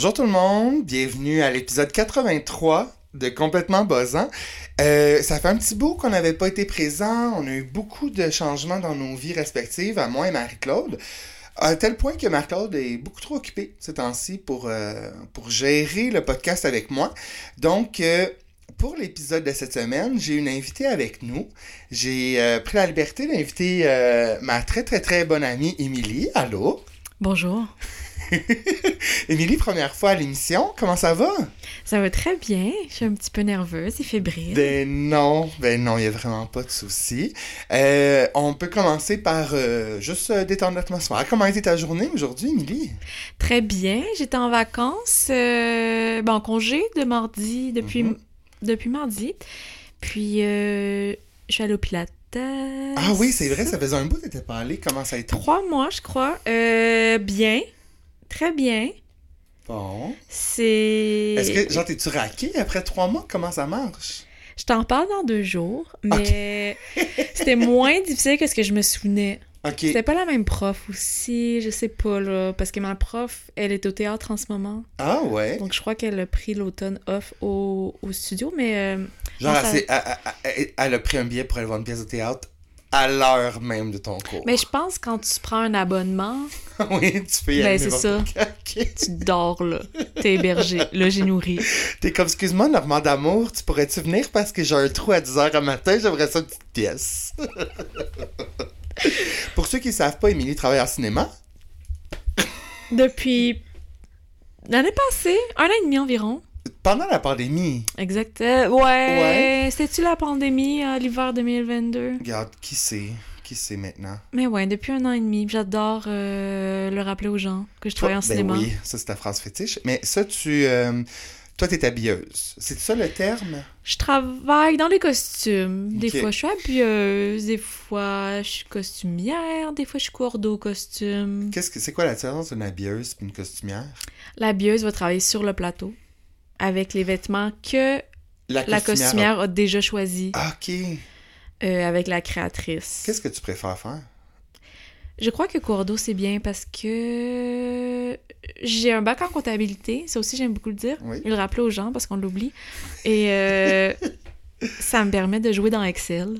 Bonjour tout le monde, bienvenue à l'épisode 83 de Complètement Buzzant. Euh, ça fait un petit bout qu'on n'avait pas été présent, on a eu beaucoup de changements dans nos vies respectives, à moi et Marie-Claude. À tel point que Marie-Claude est beaucoup trop occupée ces temps-ci pour, euh, pour gérer le podcast avec moi. Donc, euh, pour l'épisode de cette semaine, j'ai une invitée avec nous. J'ai pris la liberté d'inviter ma très très très bonne amie Émilie. Allô? Bonjour. Émilie, première fois à l'émission, comment ça va? Ça va très bien. Je suis un petit peu nerveuse et fébrile. Ben non, ben non, il n'y a vraiment pas de souci. Euh, on peut commencer par euh, juste euh, détendre l'atmosphère. Comment a été ta journée aujourd'hui, Émilie? Très bien. J'étais en vacances, euh, ben, en congé de mardi, depuis, Mhm. depuis mardi. Puis, je suis allée au Pilates. Ah oui, c'est vrai, ça faisait un bout que t'étais pas allée. Comment ça a été? Trois mois, je crois. Euh, bien. Très bien. Bon. C'est... Est-ce que, genre, t'es-tu raqué après trois mois? Comment ça marche? Je t'en parle dans deux jours, mais c'était moins difficile que ce que je me souvenais. OK. C'était pas la même prof aussi, je sais pas là, parce que ma prof, elle est au théâtre en ce moment, Ah ouais? donc je crois qu'elle a pris l'automne off au, au studio, mais euh, Genre, Non, ça- elle, s'est- elle- elle- elle- elle a pris un billet pour aller voir une pièce de théâtre à l'heure même de ton cours. mais je pense quand tu prends un abonnement, oui, tu peux y Ben, aller. c'est n'importe quand. Ok. tu dors là, t'es hébergé, là j'ai nourri. T'es comme, excuse-moi, Normand d'amour, tu pourrais-tu venir parce que j'ai un trou à 10h à matin, j'aimerais ça une petite pièce. Pour ceux qui ne savent pas, Émilie travaille en cinéma. Depuis l'année passée, un an et demi environ. Pendant la pandémie, Exact. euh, ouais, c'était-tu la pandémie, euh, l'hiver 2022? regarde, qui sait? Qui sait maintenant? Mais ouais, depuis un an et demi, j'adore euh, le rappeler aux gens que je travaille en Toi- cinéma. Ben oui, ça c'est ta phrase fétiche. Mais ça, tu... euh, toi, t'es habilleuse. C'est ça le terme? Je travaille dans les costumes. Des fois, je suis habilleuse, des fois, je suis costumière, des fois, je suis cordeau costume. Qu'est-ce que c'est quoi la différence d'une habilleuse et une costumière? L'habilleuse va travailler sur le plateau avec les vêtements que la costumière a déjà choisis Ah, OK. Euh, avec la créatrice. Qu'est-ce que tu préfères faire? Je crois que cordeau, c'est bien parce que j'ai un bac en comptabilité. Ça aussi, j'aime beaucoup le dire. Oui. Le rappeler aux gens parce qu'on l'oublie. Et euh, ça me permet de jouer dans Excel.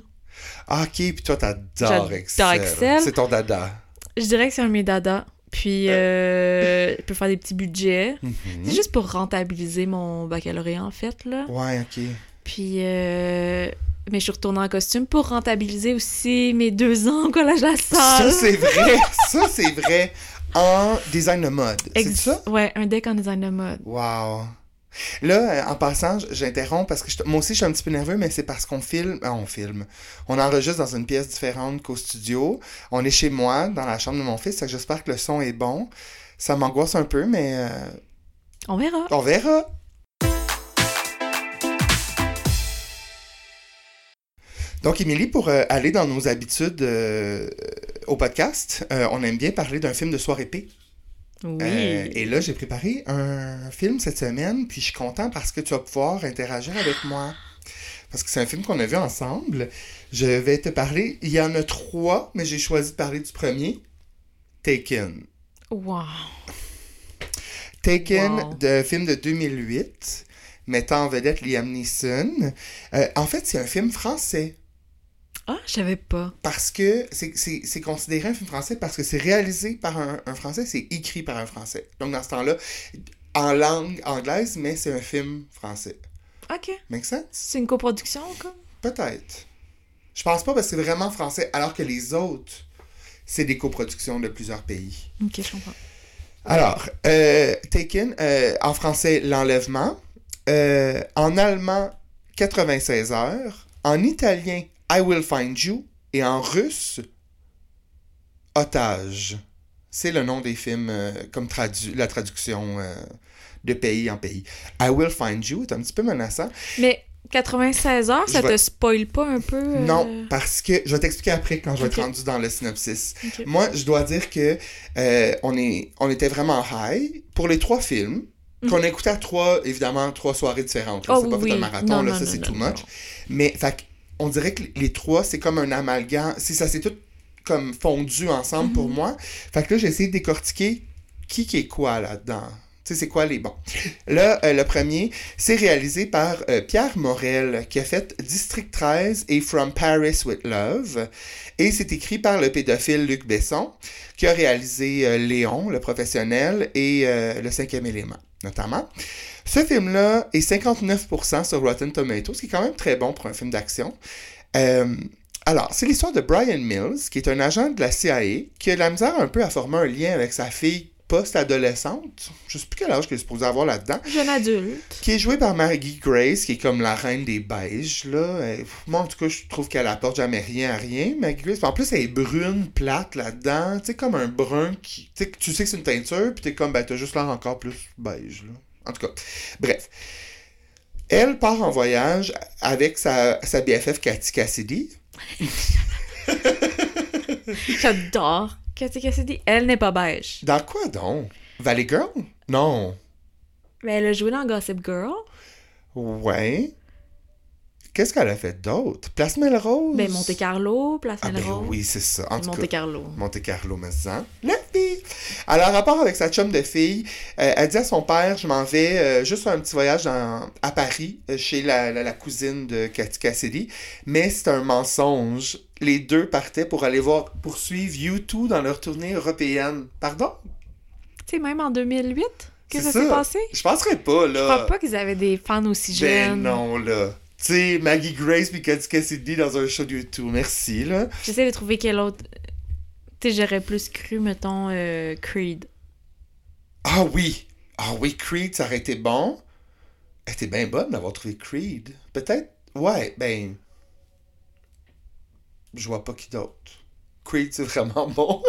Ah, OK, puis toi, t'adores Excel. Excel. C'est ton dada. Je dirais que c'est un de mes dada. Puis, euh, je peux faire des petits budgets. Mhm. C'est juste pour rentabiliser mon baccalauréat, en fait, là. Ouais, OK. Puis, euh, mais je suis retournée en costume pour rentabiliser aussi mes deux ans au collège La Ça, Salle. c'est vrai. ça, c'est vrai. En design de mode. C'est ça? Ouais, un deck en design de mode. Wow. Là, euh, en passant, j'interromps parce que je- moi aussi, je suis un petit peu nerveux, mais c'est parce qu'on filme. ah, on filme. On enregistre dans une pièce différente qu'au studio. On est chez moi, dans la chambre de mon fils. J'espère que le son est bon. Ça m'angoisse un peu, mais euh, On verra. on verra. Donc, Émilie, pour euh, aller dans nos habitudes euh, au podcast, euh, on aime bien parler d'un film de soir épée. Oui. Et là, j'ai préparé un film cette semaine, puis je suis content parce que tu vas pouvoir interagir avec moi. Parce que c'est un film qu'on a vu ensemble. Je vais te parler. Il y en a trois, mais j'ai choisi de parler du premier. Taken. Wow. Taken, Wow. de film de 2008, mettant en vedette Liam Neeson. Euh, en fait, c'est un film français. Ah, je savais pas. Parce que c'est- considéré un film français parce que c'est réalisé par un, un français, c'est écrit par un français. Donc dans ce temps-là, en langue anglaise, mais c'est un film français. OK. Make sense? C'est une coproduction, quoi? Peut-être. Je pense pas parce que c'est vraiment français, alors que les autres, c'est des coproductions de plusieurs pays. OK, je comprends. Alors, euh, Taken, euh, en français, l'enlèvement. Euh, en allemand, 96 heures. En italien, I will find you. Et en russe, Otage. C'est le nom des films euh, comme tradu la traduction euh, de pays en pays. I will find you est un petit peu menaçant. Mais 96 heures, ça vais- te spoil pas un peu? euh? Non, parce que je vais t'expliquer après quand je vais Ok. être rendu dans le synopsis. Moi, je dois dire que euh, on, est, on était vraiment high pour les trois films. Qu'on a écouté à trois, évidemment, trois soirées différentes. Mhm. Oh c'est pas fait oui. un marathon, Non, là, non, ça c'est too non. much. Mais fait, on dirait que les trois, c'est comme un amalgame. Si ça s'est tout comme fondu ensemble pour Mhm. moi. Fait que là, j'ai essayé de décortiquer qui qui est quoi là-dedans. Tu sais, c'est quoi les bons? Là, euh, le premier, c'est réalisé par euh, Pierre Morel, qui a fait District 13 et From Paris with Love. Et c'est écrit par le pédophile Luc Besson, qui a réalisé euh, Léon, le professionnel, et Le cinquième élément, notamment. Ce film-là est 59% sur Rotten Tomatoes, ce qui est quand même très bon pour un film d'action. Euh, alors, c'est l'histoire de Brian Mills, qui est un agent de la CIA, qui a la misère un peu à former un lien avec sa fille post-adolescente. Je sais plus quel âge qu'elle est supposée avoir là-dedans. Jeune adulte. Qui est jouée par Maggie Grace, qui est comme la reine des beiges, là. Elle- moi, en tout cas, je trouve qu'elle apporte jamais rien à rien, Maggie Grace. En plus, elle est brune, plate là-dedans. Tu sais, comme un brun qui... Tu sais, que tu sais que c'est une teinture, puis t'es comme, ben, t'as juste l'air encore plus beige, là. En tout cas, bref. Elle part en voyage avec sa, sa BFF Cathy Cassidy. J'adore. Cathy Cassidy, elle n'est pas beige. Dans quoi donc? Valley Girl? Non. Mais elle a joué dans Gossip Girl. Ouais. Qu'est-ce qu'elle a fait d'autre? Place Melrose? Ben, Monte Carlo, Place Ah ben Melrose. oui, c'est ça. En C'est tout Monte cas, Carlo. Monte Carlo, mais ça. La fille! Alors, en rapport avec sa chum de fille, euh, elle dit à son père, je m'en vais euh, juste faire un petit voyage dans- à Paris, euh, chez la, la- la cousine de Cathy Cassidy. Mais c'est un mensonge. Les deux partaient pour aller voir, poursuivre U2 dans leur tournée européenne. Pardon? Tu sais, même en 2008 que ça s'est passé? Je penserais pas, là. Je crois pas qu'ils avaient des fans aussi Ben jeunes. non, là. Tu sais, Maggie Grace puis Cathy Cassidy dans un show U2. Merci, là. J'essaie de trouver quel autre. Tu sais, j'aurais plus cru, mettons, euh, Creed. Ah oui! Ah oui, Creed, ça aurait été bon. Elle était bien bonne d'avoir trouvé Creed. Peut-être. Ouais, ben. Je vois pas qui d'autre. Creed, c'est vraiment bon.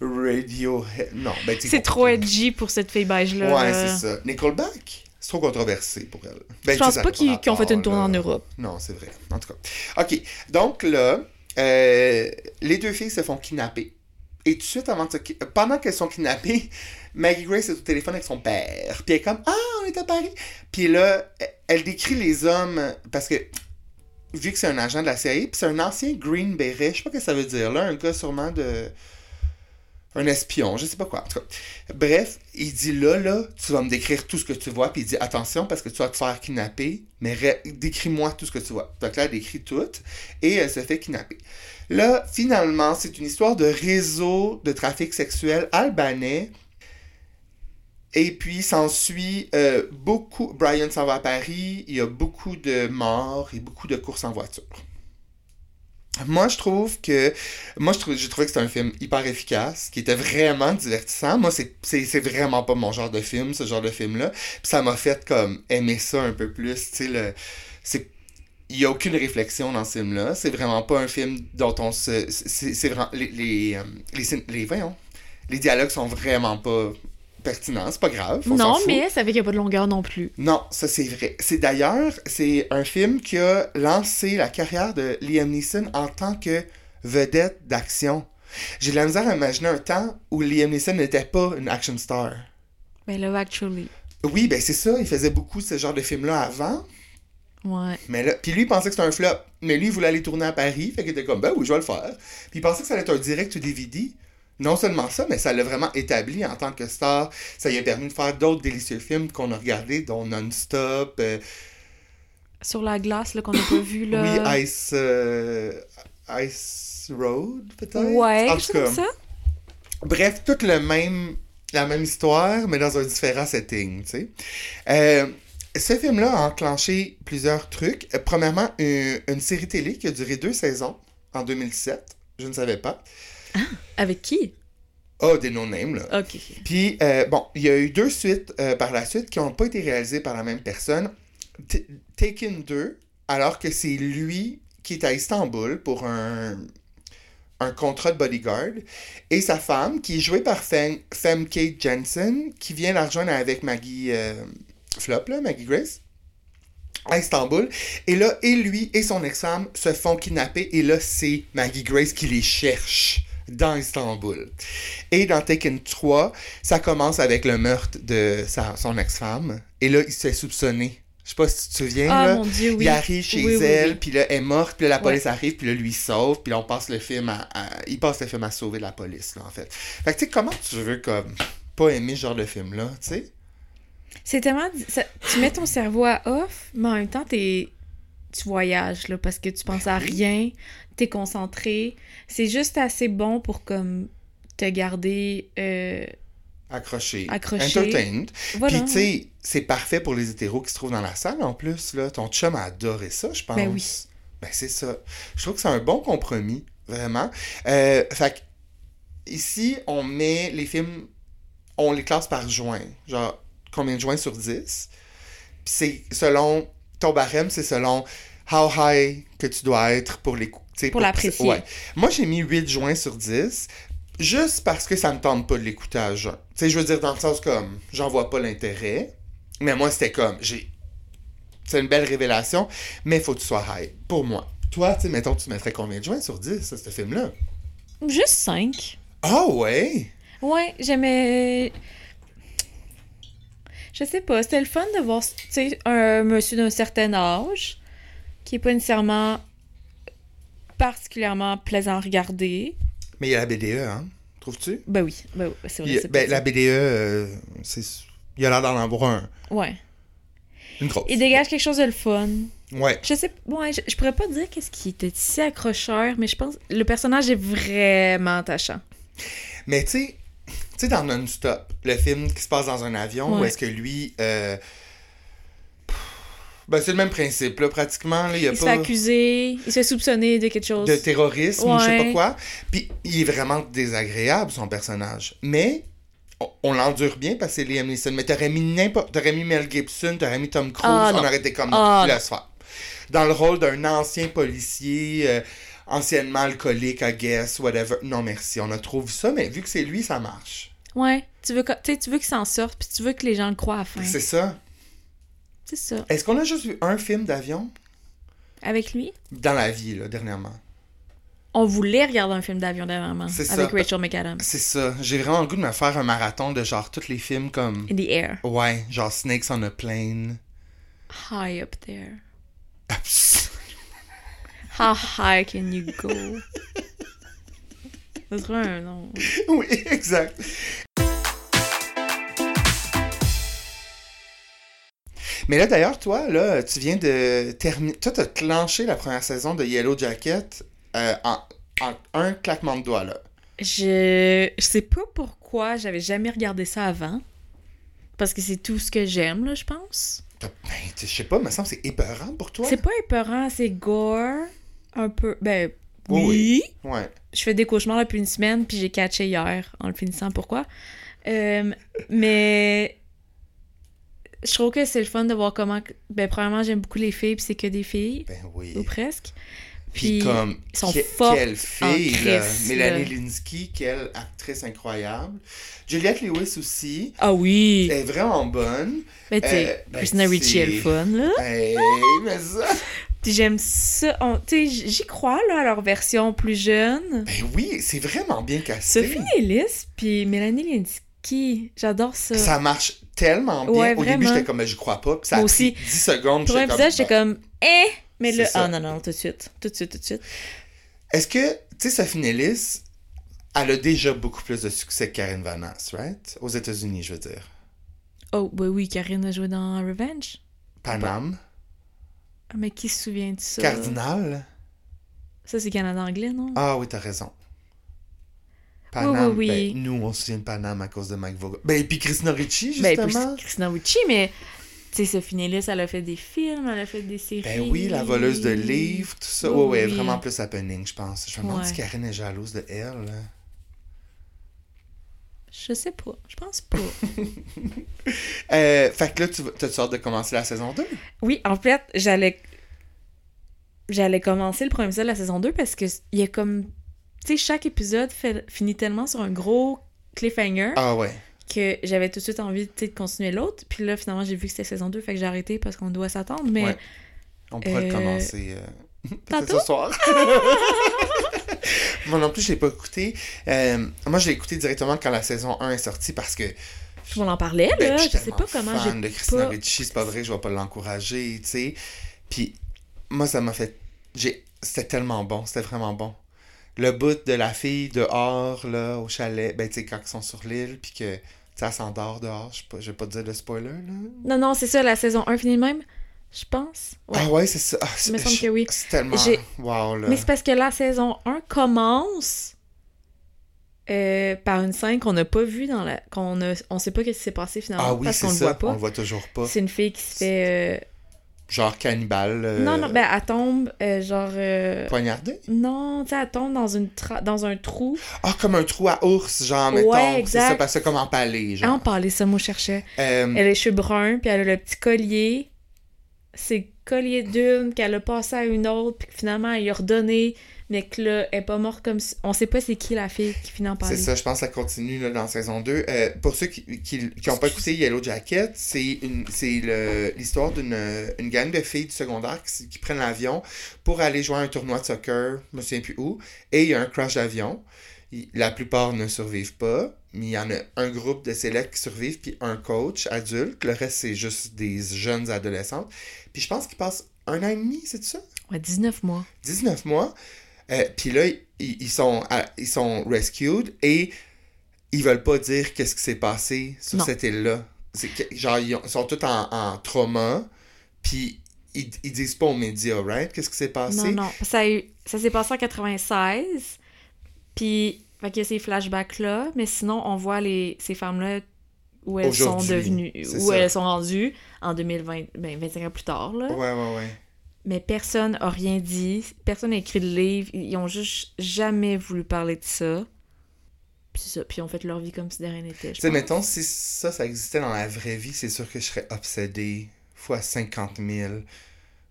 Radiohead. Non, ben C'est trop edgy pour cette fille beige-là. Ouais, c'est ça. Nickelback? Trop controversé pour elle. Ben, Je pense sais, ça pas qu'ils ont fait une tournée en Europe. Non, c'est vrai. En tout cas. OK. Donc là, euh, les deux filles se font kidnapper. Et tout de suite, avant de se pendant qu'elles sont kidnappées, Maggie Grace est au téléphone avec son père. Puis elle est comme Ah, on est à Paris. Puis là, elle- elle décrit les hommes parce que vu que c'est un agent de la CIA, puis c'est un ancien Green Beret, je sais pas ce que ça veut dire là, un gars sûrement de un espion, je sais pas quoi. Bref, il dit là, là, tu vas me décrire tout ce que tu vois, puis il dit attention parce que tu vas te faire kidnapper, mais décris-moi tout ce que tu vois. Donc là, elle décrit tout et elle se fait kidnapper. Là, finalement, c'est une histoire de réseau de trafic sexuel albanais. Et puis, s'ensuit euh, beaucoup. Brian s'en va à Paris, il y a beaucoup de morts et beaucoup de courses en voiture. Moi, je trouve que. Moi, je trouve, j'ai trouvé que c'était un film hyper efficace, qui était vraiment divertissant. Moi, c'est, vraiment pas mon genre de film, ce genre de film-là. Puis ça m'a fait comme aimer ça un peu plus. Tu sais, le. C'est. Il n'y a aucune réflexion dans ce film-là. C'est vraiment pas un film dont on se. C'est, vraiment. Les. Les, euh, les, voyons. Les dialogues sont vraiment pas pertinents. C'est pas grave. on Non, mais ça fait qu'il n'y a pas de longueur non plus. Non, ça c'est vrai. C'est d'ailleurs, c'est un film qui a lancé la carrière de Liam Neeson en tant que vedette d'action. J'ai de la misère à imaginer un temps où Liam Neeson n'était pas une action star. Mais Love Actually. Oui, ben c'est ça, il faisait beaucoup ce genre de films-là avant, Ouais. mais là, puis lui il pensait que c'était un flop, mais lui il voulait aller tourner à Paris, fait qu'il était comme, ben oui, je vais le faire. Puis il pensait que ça allait être un direct ou DVD. Non seulement ça, mais ça l'a vraiment établi en tant que star. Ça lui a permis de faire d'autres délicieux films qu'on a regardés, dont Non-Stop, euh, Sur la glace, là, qu'on n'a pas vu, là. Oui, Ice, euh, Ice Road, peut-être? Ouais, En tout cas, ça. bref, toute le même, la même histoire, mais dans un différent setting, tu sais. Euh, ce film-là a enclenché plusieurs trucs. Premièrement, une, une série télé qui a duré deux saisons en 2007. Je ne savais pas. Avec qui? Oh, des no-names, là. Ok. Puis, euh, bon, il y a eu deux suites euh, par la suite qui n'ont pas été réalisées par la même personne. T- Taken 2, alors que c'est lui qui est à Istanbul pour un, un contrat de bodyguard, et sa femme, qui est jouée par Fem, Femke Jensen, qui vient la rejoindre avec Maggie euh, Flop, là, Maggie Grace, à Istanbul. Et là, et lui et son ex-femme se font kidnapper, et là, c'est Maggie Grace qui les cherche dans Istanbul. Et dans Taken 3, ça commence avec le meurtre de sa, son ex-femme. Et là, il se fait soupçonner. Je sais pas si tu te souviens, Ah, là. mon Dieu, oui. Il arrive chez Oui, elle, oui. puis là, elle est morte, puis là, la Ouais. police arrive, puis là, lui sauve, puis là, on passe le film à, à- Il passe le film à sauver la police, là, en fait. Fait que, tu sais, comment tu veux, comme... pas aimer ce genre de film-là, tu sais? C'est tellement. ça- tu mets ton cerveau à off, mais en même temps, t'es. Tu voyages, là, parce que tu penses à Ben rien, t'es concentré. C'est juste assez bon pour, comme, te garder. euh, Accroché. Accroché. Entertained. Voilà. Puis, tu sais, c'est parfait pour les hétéros qui se trouvent dans la salle, en plus, là. Ton chum a adoré ça, je pense. Ben oui. Ben, c'est ça. Je trouve que c'est un bon compromis, vraiment. Euh, fait que, ici, on met les films, on les classe par joint. Genre, combien de joints sur 10? Puis c'est selon, ton barème, c'est selon how high que tu dois être pour les Pour l'apprécier. Ouais. Moi, j'ai mis 8 joints sur 10, juste parce que ça me tente pas de l'écouter à jeun. Tu sais, je veux dire, dans le sens comme, j'en vois pas l'intérêt, mais moi, c'était comme, j'ai... C'est une belle révélation, mais faut que tu sois high, pour moi. Toi, tu sais, mettons, tu mettrais combien de joints sur 10 à ce film-là? Juste 5. Ah ouais! Ouais, j'aimais. Je sais pas, c'était le fun de voir, tu sais, un monsieur d'un certain âge qui est pas nécessairement particulièrement plaisant à regarder. Mais il y a la BDE, hein? Trouves-tu? Ben oui, ben oui, c'est vrai. Il ben, la. BDE, euh, c'est... Il a l'air d'en avoir un. Ouais. Une grosse. Il dégage quelque chose de le fun. Ouais. Je sais, ouais, je, je pourrais pas dire qu'est-ce qui était si accrocheur, mais je pense que le personnage est vraiment attachant. Mais tu sais, tu sais, dans Non-Stop, le film qui se passe dans un avion, où est-ce que lui... euh, Ben, c'est le même principe, là, pratiquement. Là, il y a Il se pas... fait accuser, il se fait soupçonner de quelque chose. de terrorisme ou je sais pas Ouais. quoi. Puis il est vraiment désagréable, son personnage. Mais on, on l'endure bien parce que c'est Liam Neeson. Mais t'aurais mis n'importe... T'aurais mis Mel Gibson, t'aurais mis Tom Cruise, Ah, on aurait été comme... Ah, laisse faire. Dans le rôle d'un ancien policier... euh, anciennement alcoolique, I guess, whatever. Non, merci. On a trop vu ça, mais vu que c'est lui, ça marche. Ouais, tu veux, tu veux qu'il s'en sorte, puis tu veux que les gens le croient à la fin. C'est ça. C'est ça. Est-ce qu'on a juste vu un film d'avion? Avec lui, dans la vie, là, dernièrement? on voulait regarder un film d'avion dernièrement. C'est Avec ça. Rachel McAdams. C'est ça. J'ai vraiment le goût de me faire un marathon de genre tous les films comme... In the air. Ouais, genre Snakes on a Plane. High up there. How high can you go? Ça serait un nom. oui, exact. Mais là, d'ailleurs, toi, là, tu viens de terminer... Toi, t'as clenché la première saison de Yellow Jacket euh, en, en un claquement de doigts, là. Je... je sais pas pourquoi j'avais jamais regardé ça avant. Parce que c'est tout ce que j'aime, là, je pense. Ben, je sais pas, me semble que c'est épeurant pour toi. C'est pas épeurant, c'est gore. Un peu. Ben, Oui, oui. Ouais. Je fais des cauchemars depuis une semaine, puis j'ai catché hier en le finissant. Pourquoi? Euh, mais je trouve que c'est le fun de voir comment. Ben, premièrement, j'aime beaucoup les filles, puis c'est que des filles, Ben oui. ou presque. Puis, Puis, comme, ils sont que- forts quelle fille, en là. Mélanie. Linsky, quelle actrice incroyable. Juliette Lewis aussi, Ah oui! elle est vraiment bonne. Mais tu sais, Euh, ben, Christina Ricci est c'est- le fun, là. Hey, mais ça... Puis j'aime ça. Tu sais, j'y crois, là, à leur version plus jeune. Ben oui, c'est vraiment bien cassé. Sophie Ellis, puis Mélanie Linsky. J'adore ça. Ça marche tellement bien. Ouais, Au début, j'étais comme, je crois pas. Puis ça a pris aussi. 10 secondes. Pour un épisode, j'étais comme, eh! Mais là, ah non, non, tout de suite. Tout de suite, tout de suite. Est-ce que, tu sais, Sophie Nellis, elle a déjà beaucoup plus de succès que Karen Vanasse, right? Aux États-Unis, je veux dire. Oh, bah oui, Karine a joué dans Revenge. Paname. Ah, mais qui se souvient de ça? Cardinal. Ça, c'est Canada anglais, non? Ah oui, t'as raison. Paname. oui, oui. ben, nous, on se souvient de Paname à cause de Mike Vaughn. Ben, et puis Christina Ricci, ben, justement. puis Christina Ricci, mais tu sais, Sophie Nellis, elle a fait des films, elle a fait des séries. Ben oui, la voleuse de livres, tout ça. Oui, Ouais, vraiment plus happening, je pense. Je me demande Ouais. si Karine est jalouse de elle. là. Je sais pas, je pense pas. Euh, fait que là, tu as sorte de commencer la saison 2. oui, en fait, j'allais j'allais commencer le premier épisode de la saison 2 parce que il y a comme tu sais chaque épisode fait, finit tellement sur un gros cliffhanger Ah ouais. que j'avais tout de suite envie de continuer l'autre puis là finalement j'ai vu que c'était saison 2 fait que j'ai arrêté parce qu'on doit s'attendre mais Ouais. On pourra le Euh, commencer euh, ce soir. moi non plus, je l'ai pas écouté. Euh, moi, je l'ai écouté directement quand la saison 1 est sortie parce que tout le monde en parlait ben, là je je suis sais pas comment j'ai de Christina pas- Ricci, c'est pas vrai je vais pas l'encourager, tu sais. Puis moi, ça m'a fait... j'ai C'était tellement bon, c'était vraiment bon. Le bout de la fille dehors, là, au chalet, ben, tu sais, quand ils sont sur l'île, puis que Ça s'endort dehors, je pas- vais pas te dire de spoiler, là. Non, non, c'est ça, la saison 1 finit de même, je pense. Ouais. Ah ouais, c'est ça. Ah, Il me c'est- semble que oui. C'est tellement... Wow, là. Mais c'est parce que la saison 1 commence euh, par une scène qu'on n'a pas vue dans la. qu'on a... on sait pas ce qui s'est passé finalement. Ah oui, parce c'est qu'on le On le voit toujours pas. C'est une fille qui se fait. Genre cannibale. euh, Non, non, ben elle tombe, euh, genre. euh, Poignardé? Non, tu sais, elle tombe dans, une tra- dans un trou. Ah, comme un trou à ours, genre, mettons. Ouais, C'est exact. ça, parce que comme empalé, Ah, genre. parlait ça, moi, je cherchais. Elle a les cheveux bruns, puis elle a le petit collier. C'est collier d'une qu'elle a passé à une autre, puis finalement, elle lui a redonné, mais que là, elle est pas morte comme... si- On sait pas c'est qui la fille qui finit en parler. C'est ça, je pense que ça continue là, dans saison 2. Euh, pour ceux qui n'ont pas écouté Yellow Jacket, c'est une- c'est le- l'histoire d'une une gang de filles du secondaire qui, qui prennent l'avion pour aller jouer à un tournoi de soccer, je me souviens plus où, et il y a un crash d'avion. La plupart ne survivent pas, mais il y en a un groupe de sélects qui survivent, puis un coach adulte. Le reste, c'est juste des jeunes adolescentes. Puis je pense qu'ils passent un an et demi, c'est ça? Ouais, 19 mois. 19 mois. Euh, Puis là, ils, ils sont, ils sont rescued et ils veulent pas dire qu'est-ce qui s'est passé sur Non. cette île-là. Genre, ils, ont- ils sont tous en, en trauma. Puis ils, ils disent pas aux médias, right? Qu'est-ce qui s'est passé? Non, non. Ça, ça s'est passé en 96, puis fait qu'il y a ces flashbacks-là, mais sinon, on voit les, ces femmes-là où elles sont devenues... Où ça. elles sont rendues en 2020... Ben, 25 ans plus tard, là. Ouais, ouais, ouais. Mais personne n'a rien dit. Personne n'a écrit de livre. Ils ont juste jamais voulu parler de ça. Puis ça. Puis ils ont fait leur vie comme si de rien n'était. Tu sais, mettons, si ça, ça existait dans la vraie vie, c'est sûr que je serais obsédé fois 50 000.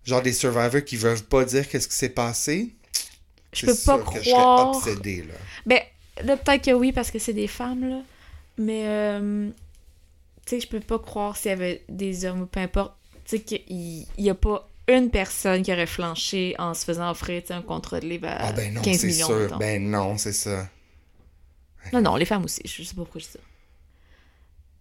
Genre des survivors qui veulent pas dire qu'est-ce qui s'est passé. Je peux pas sûr que je serais croire. obsédé, là. Ben, là, peut-être que oui, parce que c'est des femmes, là. Mais, euh, tu sais, je peux pas croire s'il y avait des hommes ou peu importe. Tu sais, qu'il y a pas une personne qui aurait flanché en se faisant offrir un contrat de livre à Ah ben non, 15 c'est millions. sûr. Ben non, c'est ça. Non, non, les femmes aussi. Je sais pas pourquoi je dis ça.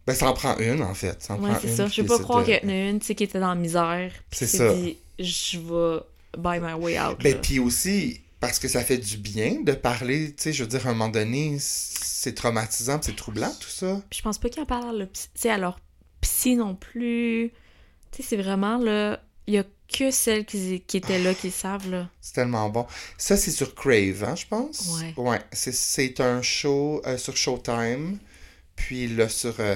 Ben, ça en prend une, en fait. Ça en Ouais, c'est ça. Je peux pas croire de- qu'il y en a une, tu sais, qui était dans la misère. C'est ça. dit, je vais buy my way out. Ben, puis aussi, parce que ça fait du bien de parler, tu sais, je veux dire, à un moment donné, c'est traumatisant, pis c'est troublant, tout ça. Puis je pense pas qu'ils en parlent à, leur psy- à leur psy non plus. Tu sais, c'est vraiment là. Il y a que celles qui, qui étaient là qui savent, là. C'est tellement bon. Ça, c'est sur Crave, hein, je pense? Ouais. Ouais, c'est- c'est un show euh, sur Showtime, puis là, sur, euh,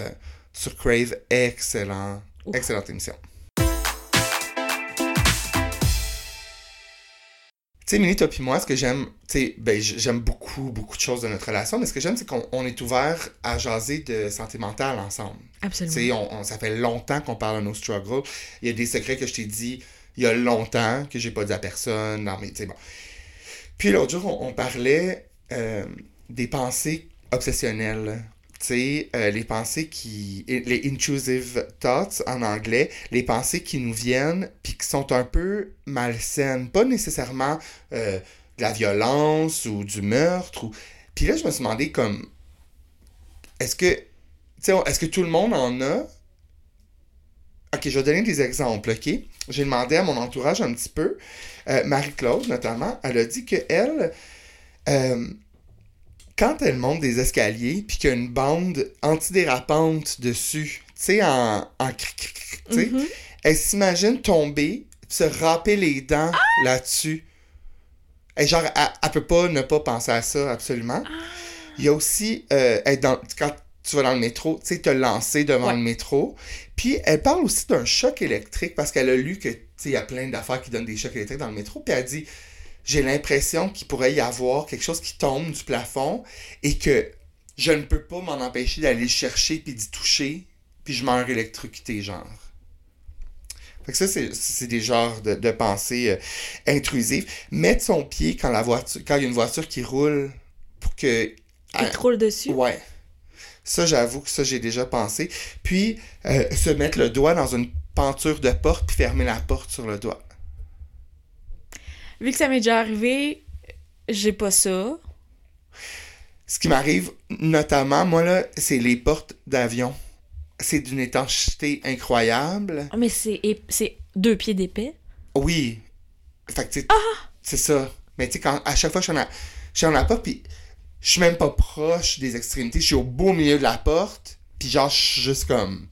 sur Crave, excellent. Ouf. Excellente émission. Tu sais, Mini, toi puis moi, ce que j'aime, tu sais, ben, j'aime beaucoup, beaucoup de choses de notre relation, mais ce que j'aime, c'est qu'on on est ouvert à jaser de santé mentale ensemble. Tu Absolument. sais, on, on- ça fait longtemps qu'on parle de nos struggles. Il y a des secrets que je t'ai dit il y a longtemps que j'ai pas dit à personne. Non, mais tu sais, bon. Puis l'autre jour, on, parlait euh, des pensées obsessionnelles. Tu sais, euh, les pensées qui. Les intrusive thoughts en anglais, les pensées qui nous viennent puis qui sont un peu malsaines. Pas nécessairement euh, de la violence ou du meurtre. Puis là, je me suis demandé comme. Est-ce que. Est-ce que tout le monde en a? Ok, je vais donner des exemples, ok? J'ai demandé à mon entourage un petit peu. Euh, Marie-Claude, notamment, elle a dit que elle, euh, quand elle monte des escaliers, puis qu'il y a une bande antidérapante dessus, tu sais, en, en cric, Mhm. elle s'imagine tomber, se râper les dents là-dessus. Et genre, elle, elle peut pas ne pas penser à ça, absolument. Il y a aussi, euh, dans, quand tu vas dans le métro, tu sais, te lancer devant Ouais. le métro. Puis elle parle aussi d'un choc électrique parce qu'elle a lu que, tu sais, il y a plein d'affaires qui donnent des chocs électriques dans le métro. Puis elle dit, j'ai l'impression qu'il pourrait y avoir quelque chose qui tombe du plafond et que je ne peux pas m'en empêcher d'aller le chercher puis d'y toucher, puis je meurs électrocuté, genre. Fait que ça, c'est, des genres de, de pensées euh, intrusives. Mettre son pied quand la voiture, quand il y a une voiture qui roule pour que. Il te roule dessus. Ouais. Ça, j'avoue que ça, j'ai déjà pensé. Puis, euh, se mettre le doigt dans une penture de porte puis fermer la porte sur le doigt. Vu que ça m'est déjà arrivé, j'ai pas ça. Ce qui m'arrive notamment, moi, là, c'est les portes d'avion. C'est d'une étanchéité incroyable. Ah, mais c'est deux pieds d'épais? Oui. Fait que, sais, c'est ça. Mais tu sais, quand, à chaque fois je suis en, je suis en la porte, puis je suis même pas proche des extrémités, je suis au beau milieu de la porte, Puis genre, je suis juste comme...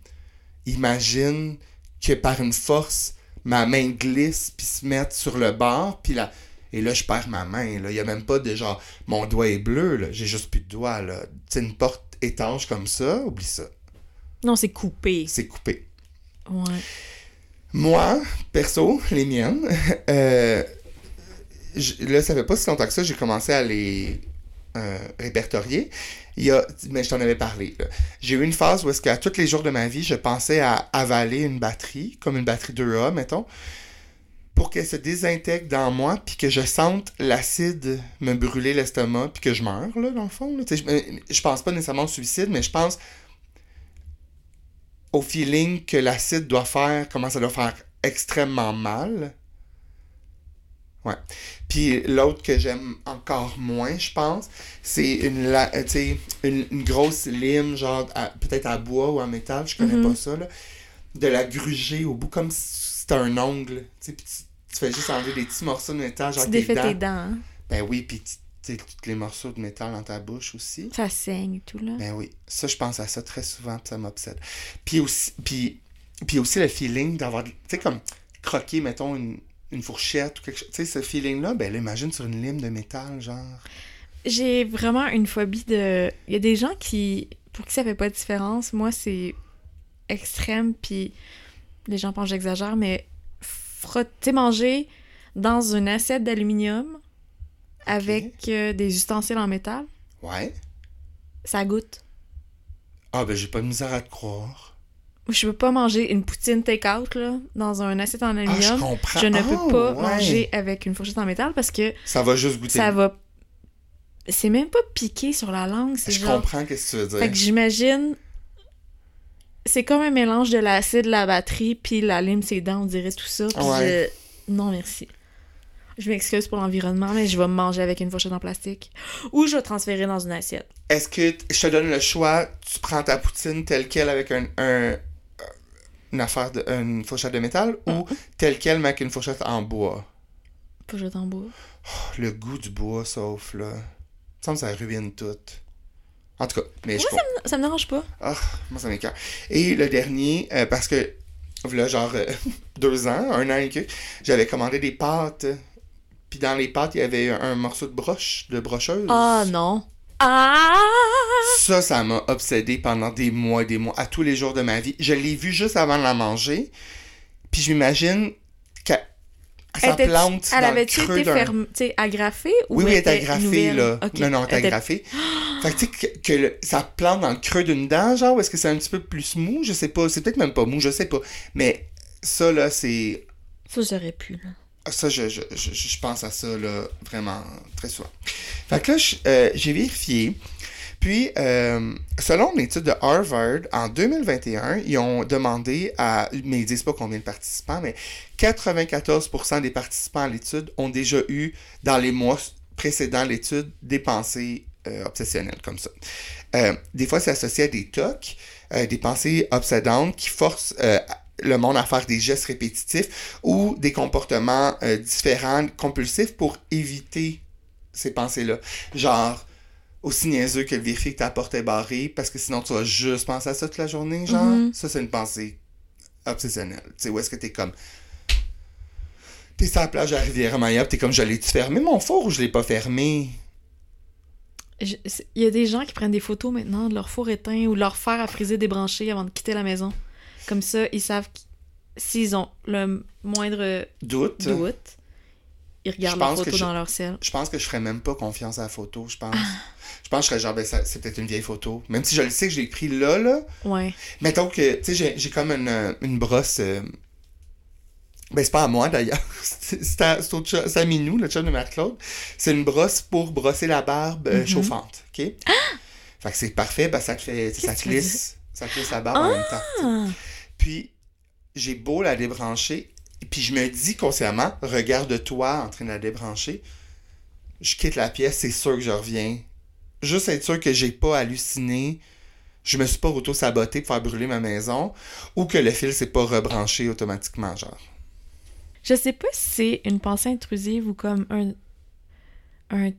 Imagine que par une force, ma main glisse puis se mette sur le bord, puis là... Et là, je perds ma main, là. Il y a même pas de genre... Mon doigt est bleu, là. J'ai juste plus de doigt, là. Tu une porte étanche comme ça, oublie ça. Non, c'est coupé. C'est coupé. Ouais. Moi, perso, les miennes, euh, je- là, ça fait pas si longtemps que ça, j'ai commencé à les euh, répertorier. Il y a, mais je t'en avais parlé. J'ai eu une phase où est-ce qu'à tous les jours de ma vie, je pensais à avaler une batterie, comme une batterie 2A, mettons, pour qu'elle se désintègre dans moi, puis que je sente l'acide me brûler l'estomac, puis que je meurs, là, dans le fond. Je, je pense pas nécessairement au suicide, mais je pense au feeling que l'acide doit faire, comment ça doit faire extrêmement mal. Ouais. Puis l'autre que j'aime encore moins, je pense, c'est une, la- euh, une, une grosse lime, genre peut-être à bois ou à métal, je connais Mhm. pas ça, là. De la gruger au bout, comme si c'était un ongle. Puis tu, tu fais juste enlever des petits morceaux de métal, genre Tu défais dents. tes dents, hein? Ben oui, puis tu tous les morceaux de métal dans ta bouche aussi. Ça saigne et tout, là. Ben oui, ça, je pense à ça très souvent, puis ça m'obsède. Puis aussi, puis, puis aussi le feeling d'avoir, tu sais, comme croquer, mettons, une, une fourchette ou quelque chose. Tu sais, ce feeling-là, ben là, imagine sur une lime de métal, genre. J'ai vraiment une phobie de. Il y a des gens qui. Pour qui ça fait pas de différence. Moi, c'est extrême, puis les gens pensent que j'exagère, mais frotter, manger dans une assiette d'aluminium avec euh, des ustensiles en métal, Ouais. ça goûte. Ah, ben j'ai pas de misère à te croire. Je peux pas manger une poutine take-out, là, dans un assiette en Ah, je aluminium. comprends. je ne peux pas ouais. manger avec une fourchette en métal parce que Ça va juste goûter. ça va. C'est même pas piqué sur la langue, c'est Je genre. comprends ce que tu veux dire. Fait que j'imagine. C'est comme un mélange de l'acide, la batterie, puis la lime, ses dents, on dirait tout ça. Ouais. je- Non, merci. Je m'excuse pour l'environnement, mais je vais me manger avec une fourchette en plastique. Ou je vais transférer dans une assiette. Est-ce que je te donne le choix, tu prends ta poutine telle quelle avec un, un- une affaire de une fourchette de métal ou telle quelle mais avec une fourchette en bois? Fourchette en bois. Le goût du bois, sauf là. Il me semble que ça ruine tout. En tout cas, mais je Moi, Ça me dérange pas. Ah, moi, ça m'écoeure. Et le dernier, euh, parce que, là, genre, euh, deux ans, un an et que, j'avais commandé des pâtes. Puis dans les pâtes, il y avait un morceau de broche, de brocheuse. Ah non. Ah! Ça, ça m'a obsédé pendant des mois et des mois, à tous les jours de ma vie. Je l'ai vu juste avant de la manger. Puis je m'imagine qu'elle sa Était- plante Elle dans avait-tu été d'un... ferme, agrafée ou Oui, oui, elle est était agrafée, nouvelle? là. Non, non, elle était- agrafée. fait que, tu sais, que, que le- ça plante dans le creux d'une dent, genre, ou est-ce que c'est un petit peu plus mou? Je sais pas. C'est peut-être même pas mou, je sais pas. Mais ça, là, c'est... Ça, j'aurais pu, là. Ça, je, je, je, je pense à ça, là, vraiment, très souvent. Fait que là, euh, j'ai vérifié. Puis, euh, selon une étude de Harvard, en 2021, ils ont demandé à, mais ils disent pas combien de participants, mais 94% des participants à l'étude ont déjà eu, dans les mois précédant l'étude, des pensées euh, obsessionnelles comme ça. Euh, des fois, c'est associé à des TOC, euh, des pensées obsédantes qui forcent euh, le monde à faire des gestes répétitifs ou des comportements euh, différents, compulsifs pour éviter ces pensées-là. Genre, aussi niaiseux que le vérifier que ta porte est barrée, parce que sinon tu vas juste penser à ça toute la journée, genre. Mhm. Ça, c'est une pensée obsessionnelle. Tu sais, où est-ce que t'es comme... T'es sur la plage à Rivière-Maya, t'es comme, je l'ai-tu fermé mon four ou je l'ai pas fermé? Je- Il y a des gens qui prennent des photos maintenant de leur four éteint ou leur fer à friser débranché avant de quitter la maison. Comme ça, ils savent s'ils ont le moindre Doute. doute, ils regardent photos je- dans leur sel. Je pense que je ferais même pas confiance à la photo, je Ah. pense. Je pense que je serais genre, ben, c'est peut-être une vieille photo. Même si je le sais que je l'ai pris là, là. Ouais. Mettons que, tu sais, j'ai- j'ai comme une, euh, une brosse. euh, Ben, c'est pas à moi d'ailleurs. C'est à, à Minou, le chum de Marc-Claude. C'est une brosse pour brosser la barbe euh, Mhm. chauffante. OK? Fait que c'est parfait, ben, ça te fait. Ça te lisse. Ça te lisse la barbe en même temps. Ah! Puis, j'ai beau la débrancher, puis je me dis consciemment, regarde-toi en train de la débrancher. Je quitte la pièce, c'est sûr que je reviens. Juste être sûr que j'ai pas halluciné, je me suis pas auto-saboté pour faire brûler ma maison, ou que le fil s'est pas rebranché automatiquement, genre. Je sais pas si c'est une pensée intrusive ou comme un, un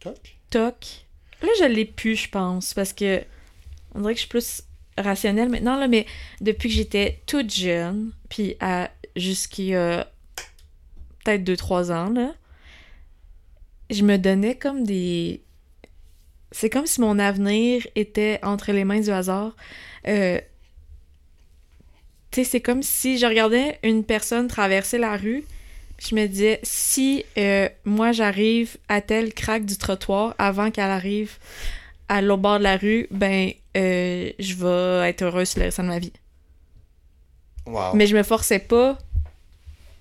Toc. toc. Là, je l'ai plus, je pense, parce que on dirait que je suis plus rationnel maintenant, là, mais depuis que j'étais toute jeune, puis à jusqu'à peut-être 2-3 ans, je me donnais comme des. C'est comme si mon avenir était entre les mains du hasard. Euh, tu sais, c'est comme si je regardais une personne traverser la rue, je me disais, si euh, moi j'arrive à tel crack du trottoir avant qu'elle arrive à l'autre bord de la rue, ben, euh, je vais être heureuse le restant de ma vie. Wow. Mais je me forçais pas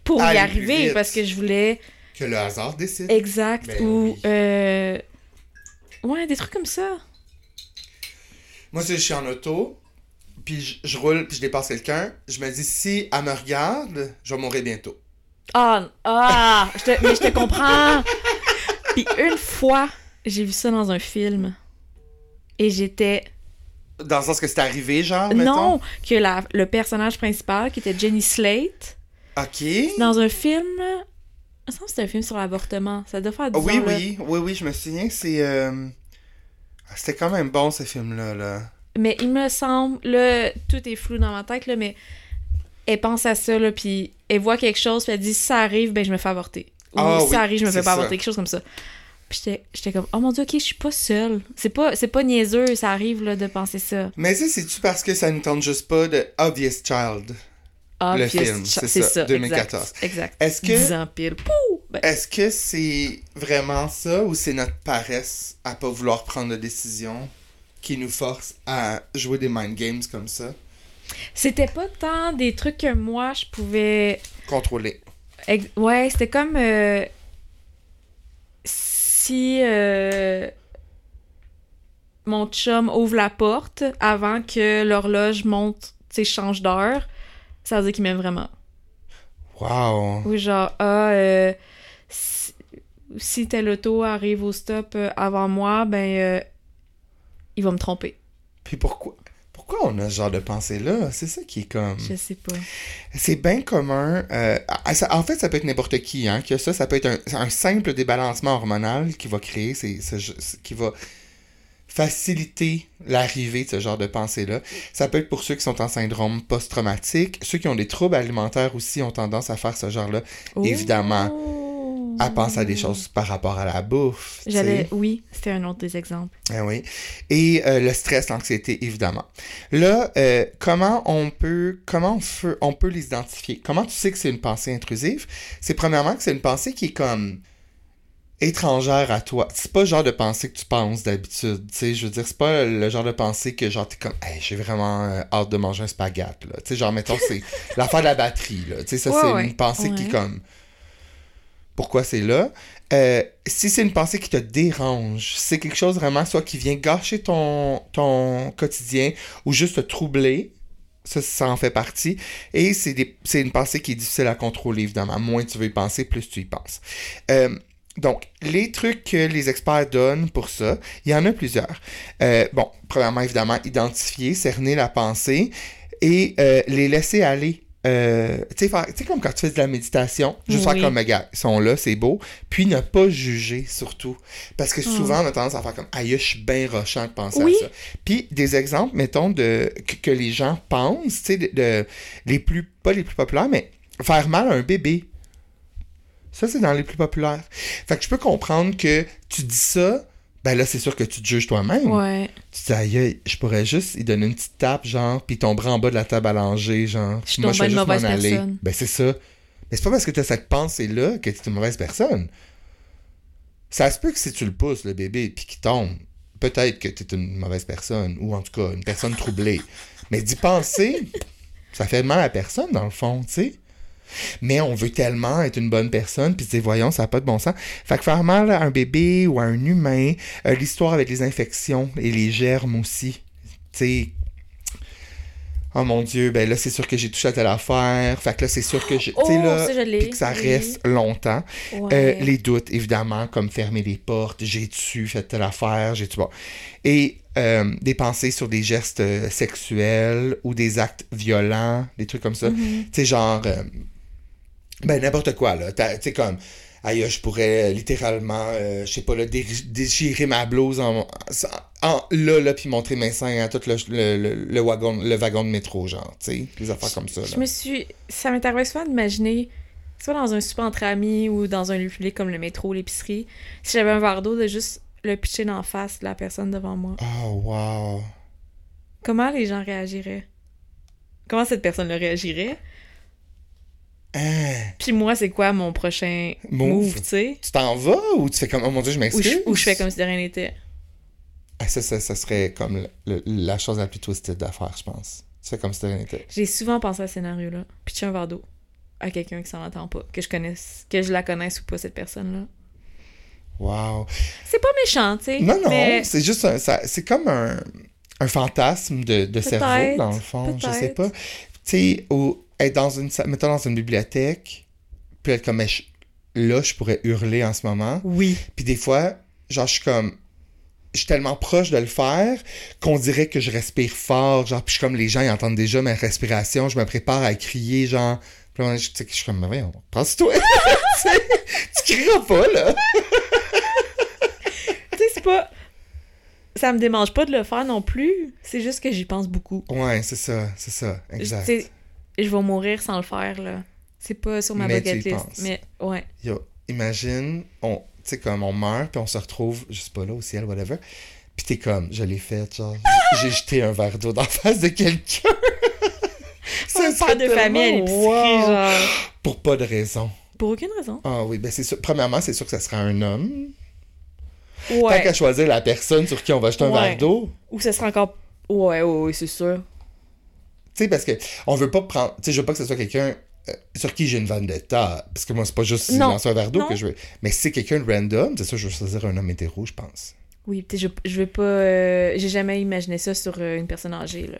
pour y arriver parce que je voulais Que le hasard décide. exact Ben ou oui. euh, ouais des trucs comme ça. Moi, si je suis en auto, puis je, je roule, puis je dépasse quelqu'un, je me dis, si elle me regarde, je vais mourir bientôt. Ah ah, je te- mais je te comprends. Puis une fois, j'ai vu ça dans un film et j'étais Dans le sens que c'est arrivé, genre, mettons? non que la, le personnage principal qui était Jenny Slate OK. dans un film. Semble que c'était un film sur l'avortement. Ça doit faire 10 Ah oui, ans, là. oui, oui, oui, je me souviens, c'est... euh, C'était quand même bon, ce film-là, là. Mais il me semble, là, tout est flou dans ma tête, là, mais elle pense à ça, là, puis elle voit quelque chose, puis elle dit si ça arrive, ben je me fais avorter. Ou Ah si oui, ça arrive, je me fais pas ça. avorter, quelque chose comme ça. J'étais- comme, oh mon dieu, ok, je suis pas seule. C'est pas, c'est pas niaiseux, ça arrive, là, de penser ça. Mais ça, c'est-tu parce que ça ne tente juste pas de Obvious Child? Ah, Le film, c'est c'est ça, 2014. Exact. Est-ce que- 10 ans pile. Ben, Est-ce que c'est vraiment ça ou c'est notre paresse à pas vouloir prendre de décision qui nous force à jouer des mind games comme ça? C'était pas tant des trucs que moi, je pouvais Contrôler. Ouais, c'était comme euh, si euh, mon chum ouvre la porte avant que l'horloge monte, tu sais, change d'heure, ça veut dire qu'il m'aime vraiment. Wow. Ou genre, ah, euh, si, si tel auto arrive au stop euh, avant moi, ben, euh, il va me tromper. Puis pourquoi? Pourquoi on a ce genre de pensée-là? C'est ça qui est comme... Je sais pas. C'est bien commun. euh, en fait, ça peut être n'importe qui hein, qui a ça. Ça peut être un, un simple débalancement hormonal qui va créer, ces- ce- ce- qui va faciliter l'arrivée de ce genre de pensée-là. Ça peut être pour ceux qui sont en syndrome post-traumatique. Ceux qui ont des troubles alimentaires aussi ont tendance à faire ce genre-là. Évidemment, À penser à des choses par rapport à la bouffe. oui, c'était un autre des exemples. Ah oui. Et euh, le stress, l'anxiété, évidemment. Là, euh, comment on peut comment on peut, on peut les identifier? Comment tu sais que c'est une pensée intrusive? C'est premièrement que c'est une pensée qui est comme étrangère à toi. C'est pas le genre de pensée que tu penses d'habitude. Tu sais, je veux dire, c'est pas le genre de pensée que genre t'es comme Hey, j'ai vraiment euh, hâte de manger un spaghette. Là. Tu sais, genre, mettons, c'est l'affaire de la batterie. Là. Tu sais, ça, Ouais, c'est ouais. une pensée qui est Ouais. comme pourquoi c'est là. Euh, si c'est une pensée qui te dérange, c'est quelque chose vraiment soit qui vient gâcher ton, ton quotidien ou juste te troubler, ça, ça en fait partie. Et c'est une pensée qui est difficile à contrôler, évidemment. Moins tu veux y penser, plus tu y penses. Euh, donc, les trucs que les experts donnent pour ça, il y en a plusieurs. Euh, bon, premièrement, évidemment, identifier, cerner la pensée et euh, les laisser aller. Euh, tu sais, faire- tu sais, comme quand tu fais de la méditation, juste Oui. faire comme, gars, ils sont là, c'est beau. Puis ne pas juger, surtout. Parce que Ah. souvent, on a tendance à faire comme, aïe, je suis bien rochant de penser Oui. à ça. Puis des exemples, mettons, de, que, que les gens pensent, tu sais, de, de- les plus, pas les plus populaires, mais faire mal à un bébé. Ça, c'est dans les plus populaires. Fait que je peux comprendre que tu dis ça, ben là, c'est sûr que tu te juges toi-même. Ouais. Tu te dis, aïe, je pourrais juste y donner une petite tape, genre, puis tomber en bas de la table langer, genre. Je suis Moi, bien une juste m'en aller. personne. Ben, c'est ça. Mais c'est pas parce que tu as cette pensée-là que tu es une mauvaise personne. Ça se peut que si tu le pousses, le bébé, puis qu'il tombe, peut-être que tu es une mauvaise personne, ou en tout cas, une personne troublée. Mais d'y penser, ça fait mal à personne, dans le fond, tu sais. Mais on veut tellement être une bonne personne, puis se dire, voyons, ça n'a pas de bon sens. Fait que faire mal à un bébé ou à un humain, euh, l'histoire avec les infections et les germes aussi. Tu sais, oh mon Dieu, ben là, c'est sûr que j'ai touché à telle affaire. Fait que là, c'est sûr que j'ai. tu sais, Oh, là, je puis que ça oui. reste longtemps. Ouais. Euh, les doutes, évidemment, comme fermer les portes, j'ai-tu fait telle affaire, j'ai-tu bon. Et euh, des pensées sur des gestes sexuels ou des actes violents, des trucs comme ça. Mhm. Tu sais, genre, euh, ben n'importe quoi, là. Tu sais, comme, Aïe, je pourrais littéralement, euh, je sais pas, là, dé- déchirer ma blouse en, en- là, là, puis montrer mes seins à tout le, le, le- le wagon, le wagon de métro, genre, tu sais, des affaires comme ça, là. Je me suis. Ça m'est arrivé souvent d'imaginer, soit dans un souper entre amis ou dans un lieu public comme le métro, l'épicerie, si j'avais un verre d'eau, de juste le pitcher d'en face de la personne devant moi. Oh, wow. Comment les gens réagiraient? Comment cette personne-là réagirait? Hein? Puis moi, c'est quoi mon prochain Move. move, tu sais? Tu t'en vas ou tu fais comme, oh mon dieu, je m'excuse? ou je fais comme si de rien n'était. Ah, ça, ça, ça serait comme le- le- la chose la plus twisted à faire, je pense. Tu fais comme si de rien n'était. J'ai souvent pensé à ce scénario-là. Pitcher un verre d'eau à quelqu'un qui s'en entend pas, que je connaisse, que je la connaisse ou pas, cette personne-là. Wow. C'est pas méchant, tu sais. Non, non, mais c'est juste un, c'est comme un, un fantasme de, de cerveau, dans le fond, je sais pas. Tu sais, au- être dans une, mettons dans une bibliothèque, puis être comme, Mais je- là, je pourrais hurler en ce moment. Oui. Puis des fois, genre, je suis comme, je suis tellement proche de le faire qu'on dirait que je respire fort, genre, puis je suis comme, les gens, ils entendent déjà ma respiration, je me prépare à crier, genre, puis là, je, tu sais, je suis comme, mais voyons, pense-toi, tu crieras pas, là. Tu sais, c'est pas. Ça me démange pas de le faire non plus. C'est juste que j'y pense beaucoup. Ouais, c'est ça, c'est ça, exact. Je vais mourir sans le faire, là. C'est pas sur ma Mais bucket list. penses. Mais ouais. Yo, imagine, on, tu sais, comme on meurt, puis on se retrouve, je sais pas là, au ciel, whatever, puis t'es comme, je l'ai fait, genre, j'ai jeté un verre d'eau dans la face de quelqu'un. Ça Un père de famille à wow. genre. Pour pas de raison. Pour aucune raison. Ah oui, ben c'est sûr. Premièrement, c'est sûr que ça sera un homme. Tant Ouais. qu'à choisir la personne sur qui on va jeter un Ouais. verre d'eau. Ou ça sera encore. Ouais, ouais, ouais, c'est sûr. Tu sais, parce que on veut pas prendre. Tu sais, je veux pas que ce soit quelqu'un euh, sur qui j'ai une vendetta. Parce que moi, c'est pas juste lance un verre d'eau Non. que je veux. Mais si c'est quelqu'un de random, c'est sûr, je vais choisir un homme hétéro, je pense. Oui, tu sais, je, je veux pas. euh, J'ai jamais imaginé ça sur euh, une personne âgée, là.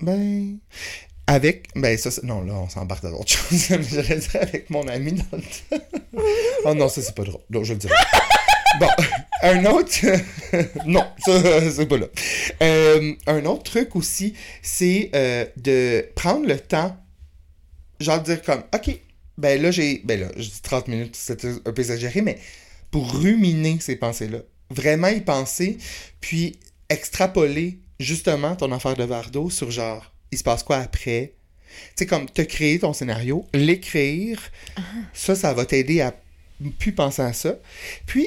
Ben. Avec. Ben, ça, c'est- non, là, on s'embarque dans d'autres choses. J'allais dire avec mon ami dans le temps. oh non, ça, c'est pas drôle. Non, je le dirai. Bon, un autre. non, ça, c'est pas là. Euh, un autre truc aussi, c'est euh, de prendre le temps. Genre de dire comme, OK, ben là, j'ai. Ben là, je dis 30 minutes, c'est un peu exagéré, mais pour ruminer ces pensées-là. Vraiment y penser, puis extrapoler justement ton affaire de verre d'eau sur genre, il se passe quoi après? Tu sais, comme te créer ton scénario, l'écrire, ça, ça va t'aider à plus penser à ça. Puis,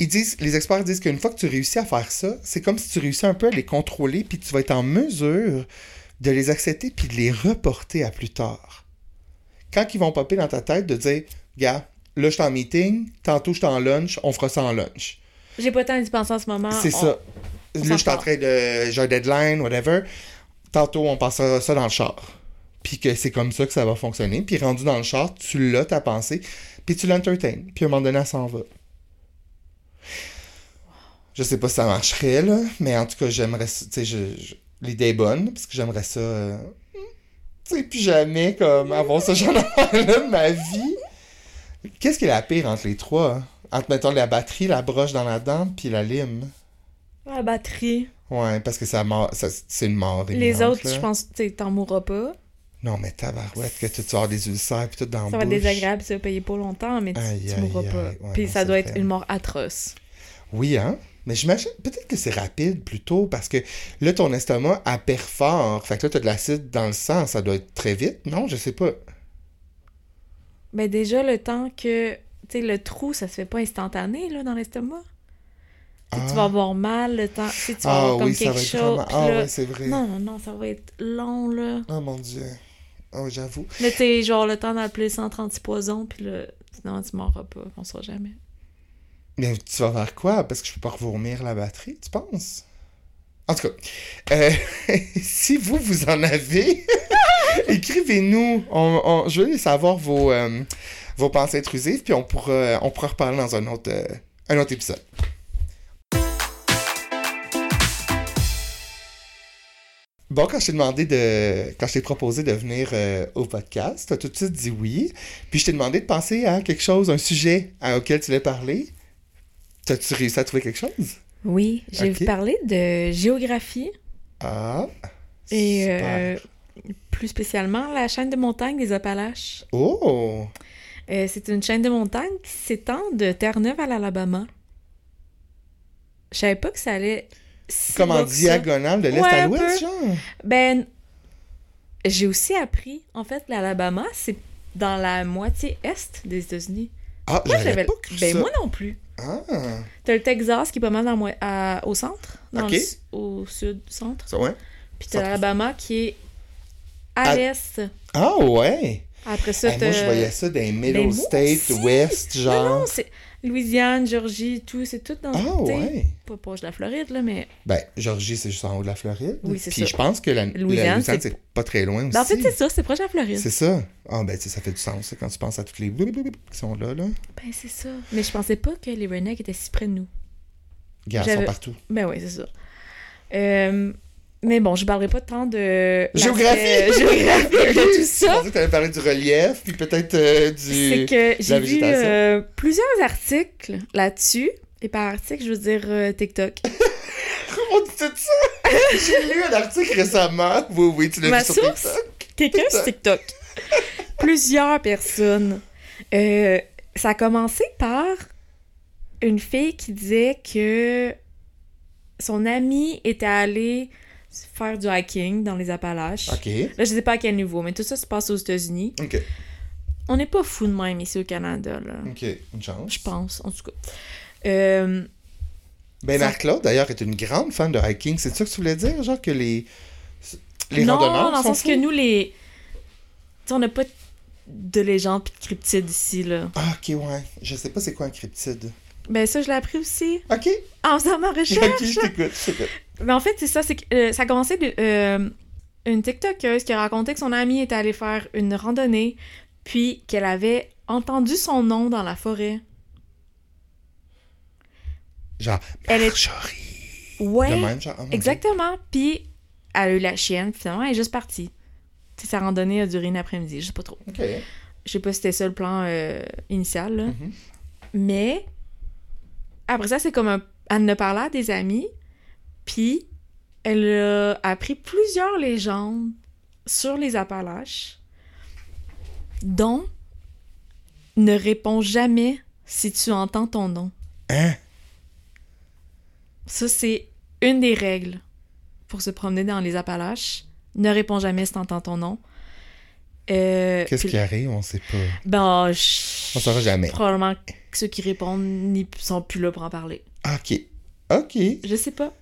ils disent, les experts disent qu'une fois que tu réussis à faire ça, c'est comme si tu réussis un peu à les contrôler, puis tu vas être en mesure de les accepter puis de les reporter à plus tard. Quand ils vont popper dans ta tête, de dire, gars, là, je suis en meeting, tantôt, je suis en lunch, on fera ça en lunch. J'ai pas le temps d'y penser en ce moment. C'est On- ça. on Là, je suis en train de. J'ai un deadline, whatever. Tantôt, on passera ça dans le char. Puis que c'est comme ça que ça va fonctionner. Puis rendu dans le char, tu l'as, ta pensée. Puis tu l'entertains. Puis à un moment donné, elle s'en va. Je sais pas si ça marcherait, là. Mais en tout cas, j'aimerais ça. Tu sais, l'idée est bonne. Parce que j'aimerais ça. euh, Tu sais, plus jamais, comme, avoir ce genre d'affaire-là de ma vie. Qu'est-ce qui est la pire entre les trois? hein? Entre, mettons, la batterie, la broche dans la dent, puis la lime? La batterie. Ouais, parce que ça, ça c'est une mort. Les autres, là. je pense, tu t'en mourras pas. Non, mais tabarouette, que tu vas avoir des ulcères puis tout dans Ça va être désagréable, ça va payer pas longtemps, mais tu, Aïe, tu aïe, mourras aïe. pas. Ouais, Puis non, ça doit être une mort atroce. Oui, hein? Mais j'imagine, peut-être que c'est rapide plutôt, parce que là, ton estomac a fort. Fait que là, t'as de l'acide dans le sang, ça doit être très vite. Non, je sais pas. Ben déjà, le temps que... Tu sais, le trou, ça se fait pas instantané, là, dans l'estomac. Tu sais, Tu Ah. vas avoir mal le temps. Tu sais, tu vas Ah avoir comme oui, quelque chose. vraiment... Ah là- oui, c'est vrai. Non, non, non, ça va être long, là. Oh mon Dieu. Oh, j'avoue. Là, sais, genre, le temps d'appeler 136 poisons, puis là, sinon, tu mourras pas, on saura jamais. Mais tu vas faire quoi? Parce que je peux pas revomir la batterie, tu penses? En tout cas, euh, si vous, vous en avez, écrivez-nous. On, on- je veux savoir vos, euh, vos pensées intrusives, puis on pourra, on pourra reparler dans un autre, euh, un autre épisode. Bon, quand je t'ai demandé de. Quand je t'ai proposé de venir euh, au podcast, t'as tout de suite dit oui. Puis je t'ai demandé de penser à quelque chose, un sujet à- auquel tu voulais parler. T'as-tu réussi à trouver quelque chose? Oui, j'ai Ok. parlé de géographie Ah. et super. euh, plus spécialement la chaîne de montagne des Appalaches. Oh! Euh, c'est une chaîne de montagne qui s'étend de Terre-Neuve à l'Alabama. Je savais pas que ça allait Comme en diagonale de l'Est Ouais, à l'Ouest, genre? Ben, j'ai aussi appris, en fait, l'Alabama, c'est dans la moitié est des États-Unis. Ah, Moi, j'avais pas cru Ben, ça. moi non plus. Ah! T'as le Texas qui est pas mal dans, à- au centre, dans le au sud-centre. Ça, ouais? Puis t'as l'Alabama qui est à, À- l'est. Ah, ouais! Après ça, Hey, t'as... moi, je voyais ça dans les Middle Ben, moi States. West, genre. Non, non, c'est Louisiane, Georgie, tout, c'est tout dans... ah, t'sais, ouais! Pas proche de la Floride, là, mais... Ben, Georgie, c'est juste en haut de la Floride. Oui, c'est Puis ça. je pense que la, Louisiane, Louisiane, c'est- pas très loin aussi. Ben, en fait, c'est ça, c'est proche de la Floride. C'est ça. Ah, ben, tu sais, ça fait du sens, ça, quand tu penses à toutes les qui sont là, là. Ben, c'est ça. Mais je pensais pas que les rednecks étaient si près de nous. Ils sont partout. Ben oui, c'est ça. Euh, mais bon, je parlerai pas tant de... Géographie! l'aspect géographique de tout Je ça. pensais que t'allais parler du relief, puis peut-être euh, du... C'est que j'ai vu euh, plusieurs articles là-dessus. Et par article, je veux dire euh, TikTok. On dit tout ça? J'ai lu un article récemment. Oui, oui, tu l'as Ma vu sur source? TikTok. Quelqu'un sur TikTok. Plusieurs personnes. Ça a commencé par une fille qui disait que son amie était allée faire du hiking dans les Appalaches. OK. Là, je sais pas à quel niveau, mais tout ça se passe aux États-Unis. OK. On n'est pas fou de même ici au Canada, là. OK. Une chance. Je pense, en tout cas. Euh, Ben, Ça- Marc-Claude, d'ailleurs, est une grande fan de hiking. C'est ça que tu voulais dire? Genre que les... Les non, randonneurs dans le sens que nous, les. Tu sais, on n'a pas de légendes pis de cryptides ici, là. Ah, OK, ouais. Je sais pas c'est quoi un cryptide. Ben, ça, je l'ai appris aussi OK. en faisant ma OK, recherche. je t'écoute, je t'écoute. Mais en fait, c'est ça, c'est que euh, ça a commencé de. euh, une TikTokeuse qui a raconté que son amie était allée faire une randonnée, puis qu'elle avait entendu son nom dans la forêt. Genre, Elle est-. Ouais, De même, genre, oh exactement. Puis elle a eu la chienne, puis finalement, elle est juste partie. Tu sais, sa randonnée a duré une après-midi, je sais pas trop. Je sais pas si c'était ça le plan euh, initial, là. Mhm. Mais après ça, c'est comme un... Elle a parlé à des amis, puis elle a appris plusieurs légendes sur les Appalaches, dont ne réponds jamais si tu entends ton nom. Hein? Ça, c'est une des règles pour se promener dans les Appalaches. Ne réponds jamais si tu entends ton nom. Euh, Qu'est-ce puis- qui arrive? On sait pas. Ben, je- On saura jamais. Probablement que ceux qui répondent n'y sont plus là pour en parler. OK. OK. Je sais pas.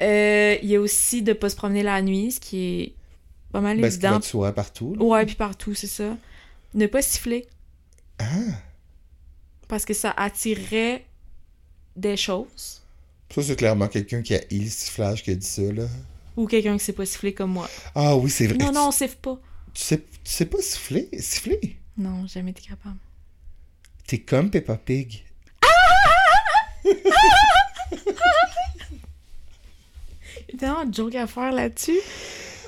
Euh, Il y a aussi de pas se promener la nuit, ce qui est pas mal Ben, évident. de soi partout. là. Ouais, puis partout, c'est ça. Ne pas siffler, Ah! parce que ça attirerait des choses. Ça, c'est clairement quelqu'un qui a eu le sifflage qui a dit ça, là. Ou quelqu'un qui sait pas siffler comme moi. Ah oui, c'est vrai. Non, Tu- non, on siffle pas. Tu sais, tu sais pas siffler? Siffler? Non, jamais été capable. T'es comme Peppa Pig. Il y a tellement de joke à faire là-dessus.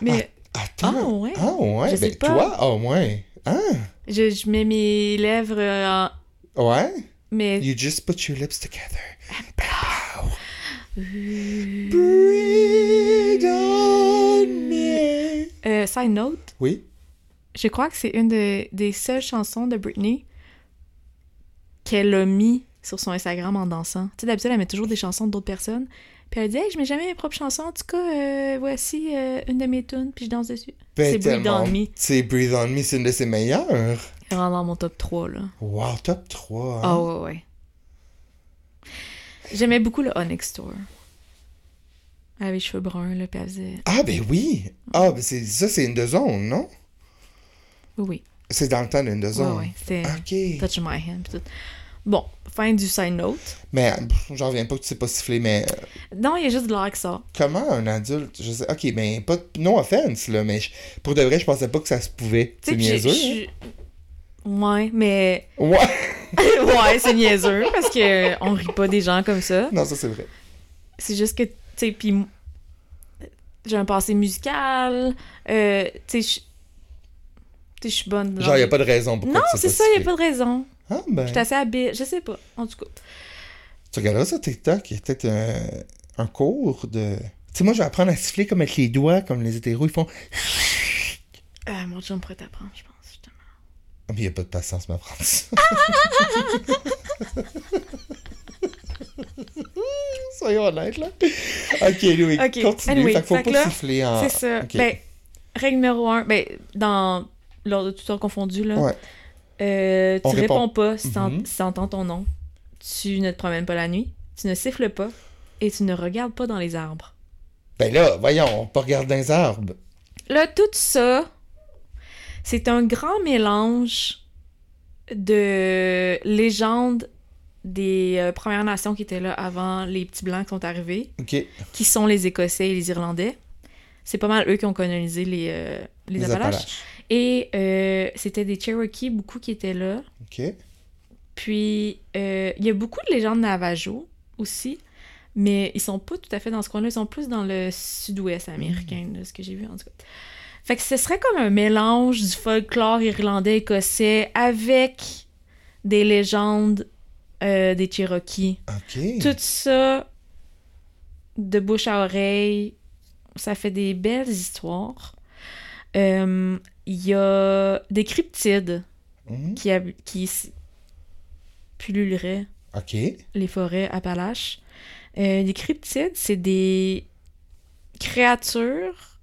Mais Attends. Ah, ouais? Ah ouais? Je sais ben, pas. toi, ah ouais. Ah! je, je mets mes lèvres en... Ouais? Mais... You just put your lips together. Euh, Breathe on me. euh, side note, Oui? je crois que c'est une de- des seules chansons de Britney qu'elle a mis sur son Instagram en dansant. Tu sais, d'habitude, elle met toujours des chansons d'autres personnes. Puis elle dit, hey, je mets jamais mes propres chansons. En tout cas, euh, voici euh, une de mes tunes, puis je danse dessus. Ben, C'est Breathe on Me. C'est Breathe on Me, c'est une de ses meilleures. Elle rentre dans mon top 3, là. Wow, top 3. Ah hein? ouais, ouais. J'aimais beaucoup le Onyx Store. Elle avait les cheveux bruns, là, puis elle faisait... Ah, ben oui. Ah, ben c'est ça, c'est une de zone, non? Oui, oui. C'est dans le temps d'une de Ouais, zone. ouais. C'était Ok. Touch My Hand, puis tout. Bon, fin du side note. Mais j'en reviens pas que tu sais pas siffler, mais euh, Non, il y a juste de l'air que ça. comment un adulte, je sais, ok, mais pas, no offense, là, mais je- pour de vrai, je pensais pas que ça se pouvait. C'est niaiseux. je- Ouais, mais... hein? Ouais. ouais, c'est niaiseux, parce que on rit pas des gens comme ça. Non, ça c'est vrai. C'est juste que, tu sais, puis... J'ai un passé musical, euh, tu sais, je... Tu sais, je suis bonne... dans- Genre, y a pas de raison pour Non, c'est ça, y a siffler. pas de raison. Ah, ben. Je suis assez habile, je sais pas, en tout cas. Tu regarderas ça, TikTok, il y a peut-être un, un cours de. Tu sais, moi, je vais apprendre à siffler comme avec les doigts, comme les hétéros, ils font. Ah, mon chum pourrait t'apprendre, je pense, justement. Ah, mais il n'y a pas de patience m'apprendre ça. Soyons honnêtes, là. Ok, Louis, Ok, continue. anyway, fait qu'il faut fait pas là, siffler en... C'est ça. ok. Ben, règle numéro un, ben, dans l'ordre de tout confondu, là. Ouais. Euh, tu On répond. réponds pas si t'en- Mhm. t'entends ton nom. Tu ne te promènes pas la nuit. Tu ne siffles pas. Et tu ne regardes pas dans les arbres. Ben là, voyons, on peut regarder dans les arbres. Là, tout ça, c'est un grand mélange de légendes des euh, Premières Nations qui étaient là avant les petits blancs qui sont arrivés, qui sont les Écossais et les Irlandais. C'est pas mal eux qui ont colonisé les, euh, les, Les Appalaches. Appalaches. Et euh, c'était des Cherokees, beaucoup qui étaient là. Ok. Puis, euh, il y a beaucoup de légendes Navajo aussi, mais ils sont pas tout à fait dans ce coin-là. Ils sont plus dans le sud-ouest américain, de ce que j'ai vu en tout cas. Fait que ce serait comme un mélange du folklore irlandais-écossais avec des légendes euh, des Cherokees. Ok. Tout ça, de bouche à oreille, ça fait des belles histoires. Euh, Il y a des cryptides Mhm. qui, hab- qui s- pulluleraient les forêts Appalaches. Euh, les cryptides, c'est des créatures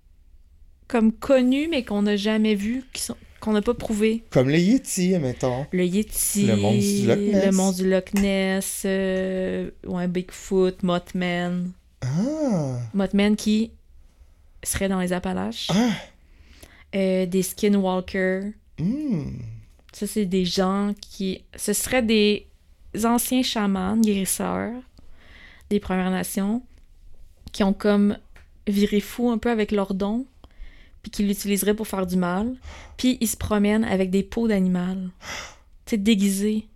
comme connues, mais qu'on n'a jamais vues, qui sont- qu'on n'a pas prouvées. Comme les Yeti, mettons. Le Yeti, Le monstre du Loch Ness. le monstre du Loch Ness, euh, ouais, Bigfoot, Mothman. Ah. Mothman qui serait dans les Appalaches. Ah. Euh, des Skinwalkers. Hmm. Ça, c'est des gens qui... Ce seraient des anciens chamans, guérisseurs des Premières Nations qui ont comme viré fou un peu avec leurs dons puis qui l'utiliseraient pour faire du mal. Puis ils se promènent avec des peaux d'animal. Tu sais, déguisés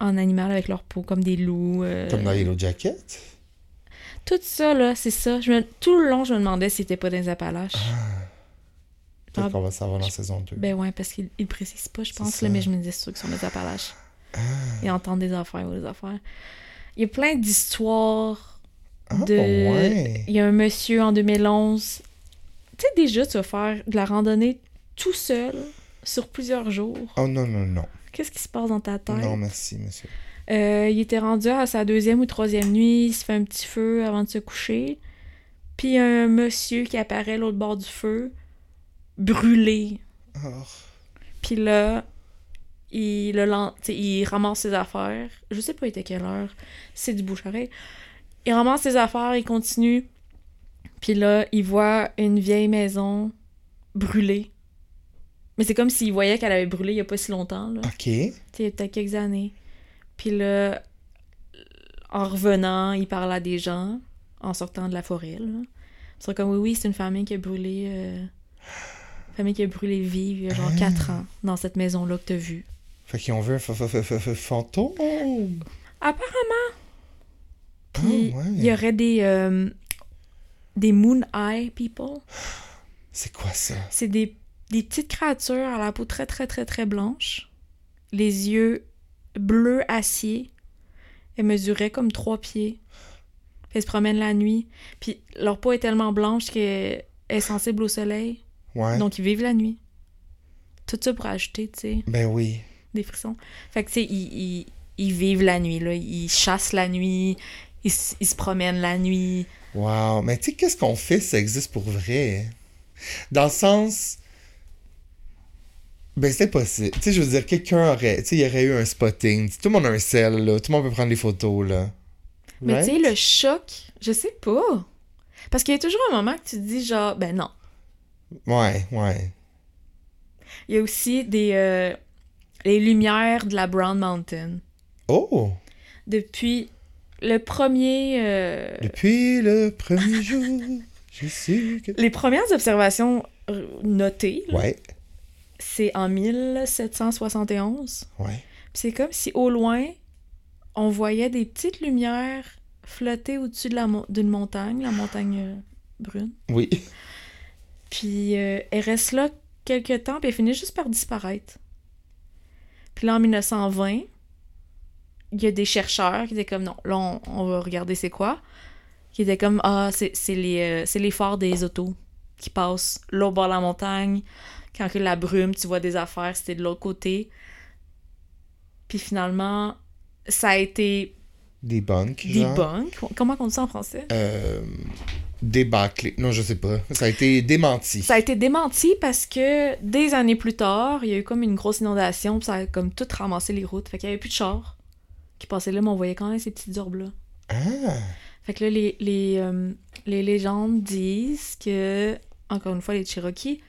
en animal avec leur peau, comme des loups. euh, Comme dans Yellow Jacket? Tout ça, là, c'est ça. Je me- Tout le long, je me demandais si c'était pas dans les Appalaches. Peut-être Ah. qu'on va savoir dans saison 2. Ben ouais, parce qu'il il précise pas, je pense, là, mais je me disais sûr que sont des Appalaches. Ils entendent des affaires ou des affaires. Il y a plein d'histoires Ah, de... ouais. Il y a un monsieur en 2011. Tu sais, déjà, tu vas faire de la randonnée tout seul sur plusieurs jours. Oh non, non, non. Qu'est-ce qui se passe dans ta tête? Non, merci, monsieur. Euh, il était rendu à sa deuxième ou troisième nuit, il se fait un petit feu avant de se coucher. Puis il y a un monsieur qui apparaît l'autre bord du feu, brûlé. Oh. Puis là, il, le il ramasse ses affaires. Je sais pas il était quelle heure. C'est du bouche-oreille. Il ramasse ses affaires, il continue. Puis là, il voit une vieille maison brûlée. Mais c'est comme s'il voyait qu'elle avait brûlé il y a pas si longtemps. Là. Ok. Il y a peut-être quelques années. Puis là, en revenant, il parle à des gens en sortant de la forêt. Là. Ils sont comme, oui, oui, c'est une famille qui a brûlé... euh, famille qui a brûlé vive il y a genre Ah. 4 ans dans cette maison-là que t'as vue. Fait qu'ils ont vu un fa- fa- fa- fa- fa- fantôme? Apparemment. Ah, ouais. il y aurait des... euh, des Moon Eye People. C'est quoi ça? C'est des, des petites créatures à la peau très, très, très, très blanche. Les yeux bleus acier. Elles mesuraient comme trois pieds. Elles se promènent la nuit. Puis leur peau est tellement blanche qu'elle est sensible au soleil. Ouais. Donc ils vivent la nuit. Tout ça pour ajouter, tu sais, Ben oui. des frissons. Fait que, tu sais, ils, ils, ils vivent la nuit, là. Ils chassent la nuit. Ils, ils se promènent la nuit. Wow. Mais tu sais, qu'est-ce qu'on fait si ça existe pour vrai? Dans le sens. Ben, c'est possible. Tu sais, je veux dire, quelqu'un aurait. Tu sais, il y aurait eu un spotting. Tout le monde a un sel, là. Tout le monde peut prendre des photos, là. Mais Right? tu sais, le choc, je sais pas. Parce qu'il y a toujours un moment que tu te dis, genre, ben non. Ouais, ouais. Il y a aussi des euh, les lumières de la Brown Mountain. Oh! Depuis le premier euh, Depuis le premier jour, je sais que. les premières observations notées, là, Ouais, c'est en 1771. ouais. C'est comme si au loin on voyait des petites lumières flotter au-dessus de la d'une montagne, la montagne euh, brune. Oui. Puis euh, elle reste là quelques temps, puis elle finit juste par disparaître. Puis là, en 1920, il y a des chercheurs qui étaient comme, non, là, on, on va regarder c'est quoi. Qui étaient comme, ah, c'est les, euh, les phares des autos qui passent là au bord de la montagne. Quand que la brume, tu vois des affaires, c'était de l'autre côté. Puis finalement, ça a été Debunk, genre. debunk. Comment on dit ça en français? Euh, débâclé. Non, je sais pas. Ça a été démenti. Ça a été démenti parce que des années plus tard, il y a eu comme une grosse inondation, puis ça a comme tout ramassé les routes. Fait qu'il y avait plus de chars qui passaient là, mais on voyait quand même ces petites urbes-là. Ah! Fait que là, les, les, euh, les légendes disent que, encore une fois, les Cherokees,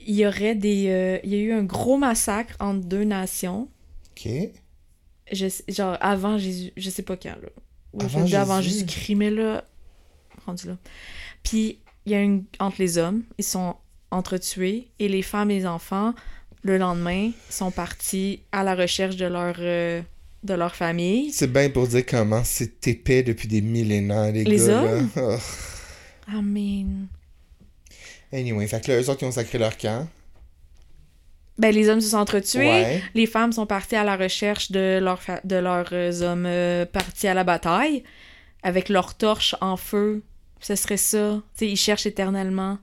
il y aurait des. euh, il y a eu un gros massacre entre deux nations. OK. Je genre avant Jésus. Je sais pas quand, là. Ou Avant dire avant Jésus. Jésus-Christ, mais là. Rendu là. Puis, il y a une. Entre les hommes, ils sont entretués, et les femmes et les enfants, le lendemain, sont partis à la recherche de leur. euh, de leur famille. C'est bien pour dire comment c'est épais depuis des millénaires, les, Les gars. hommes? Là. Oh. I mean. Anyway, fait que là, eux autres, ils ont sacré leur camp. Ben, les hommes se sont entretués. Ouais. Les femmes sont parties à la recherche de, leur fa- de leurs euh, hommes euh, partis à la bataille avec leurs torches en feu. Ce serait ça. Tu sais, ils cherchent éternellement.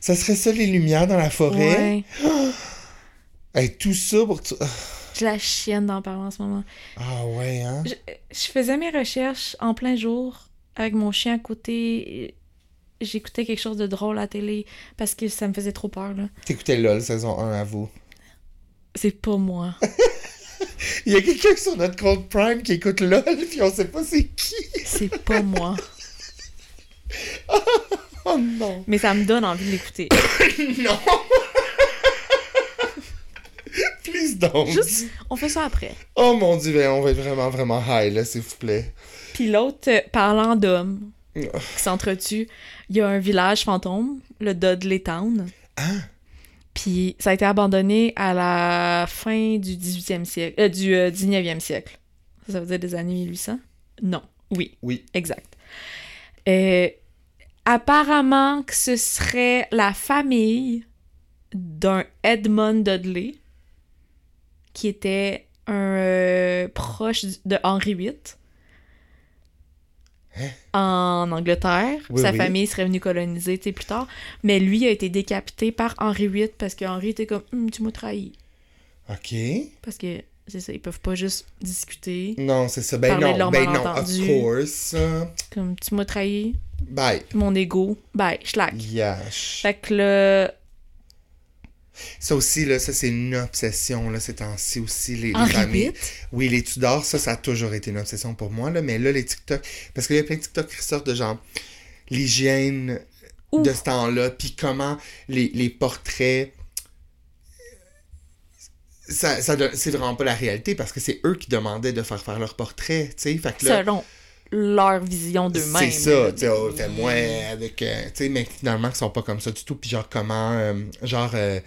Ça serait ça, les lumières dans la forêt? Ouais. Hey, tout ça pour... tout- Je la chienne d'en parler en ce moment. Ah ouais, hein? Je, je faisais mes recherches en plein jour avec mon chien à côté. J'écoutais quelque chose de drôle à la télé parce que ça me faisait trop peur, là. T'écoutais LOL saison 1 à vous. C'est pas moi. Il y a quelqu'un sur notre compte Prime qui écoute LOL, puis on sait pas c'est qui. C'est pas moi. Oh non. Mais ça me donne envie de l'écouter. Non. Please don't. Juste, on fait ça après. Oh mon dieu, ben, on va être vraiment, vraiment high, là, s'il vous plaît. Puis l'autre, euh, parlant d'hommes Ah. qui s'entretuent, il y a un village fantôme, le Dudley Town. Ah. Puis ça a été abandonné à la fin du 18e siècle, euh, du euh, 19e siècle. Ça, ça veut dire des années 1800? Non. Oui, Oui. exact. Euh, apparemment que ce serait la famille d'un Edmund Dudley qui était un euh, proche de Henri VIII en Angleterre. Oui, Sa oui. famille serait venue coloniser plus tard. Mais lui a été décapité par Henri VIII parce que Henri était comme Hum, Tu m'as trahi. OK. Parce que c'est ça, ils peuvent pas juste discuter. Non, c'est ça. Ben Parler de non, leur ben non, of course. Comme Tu m'as trahi, Bye. mon ego, bye, schlack. Yash. Fait que là, Ça aussi, là, ça, c'est une obsession, là, ces temps-ci aussi, les, les Henri familles. Oui, les Tudors, ça, ça a toujours été une obsession pour moi, là, mais là, les TikTok, parce qu'il y a plein de TikTok qui sortent de genre l'hygiène de ce temps-là, puis comment les, les portraits. Ça, ça donne- c'est vraiment pas la réalité parce que c'est eux qui demandaient de faire faire leurs portraits, tu sais. Fait que là, selon leur vision d'eux-mêmes. c'est ça, tu sais, oh, fais-moi avec. euh, tu sais, mais finalement, ils sont pas comme ça du tout. Puis genre, comment. euh, genre. euh,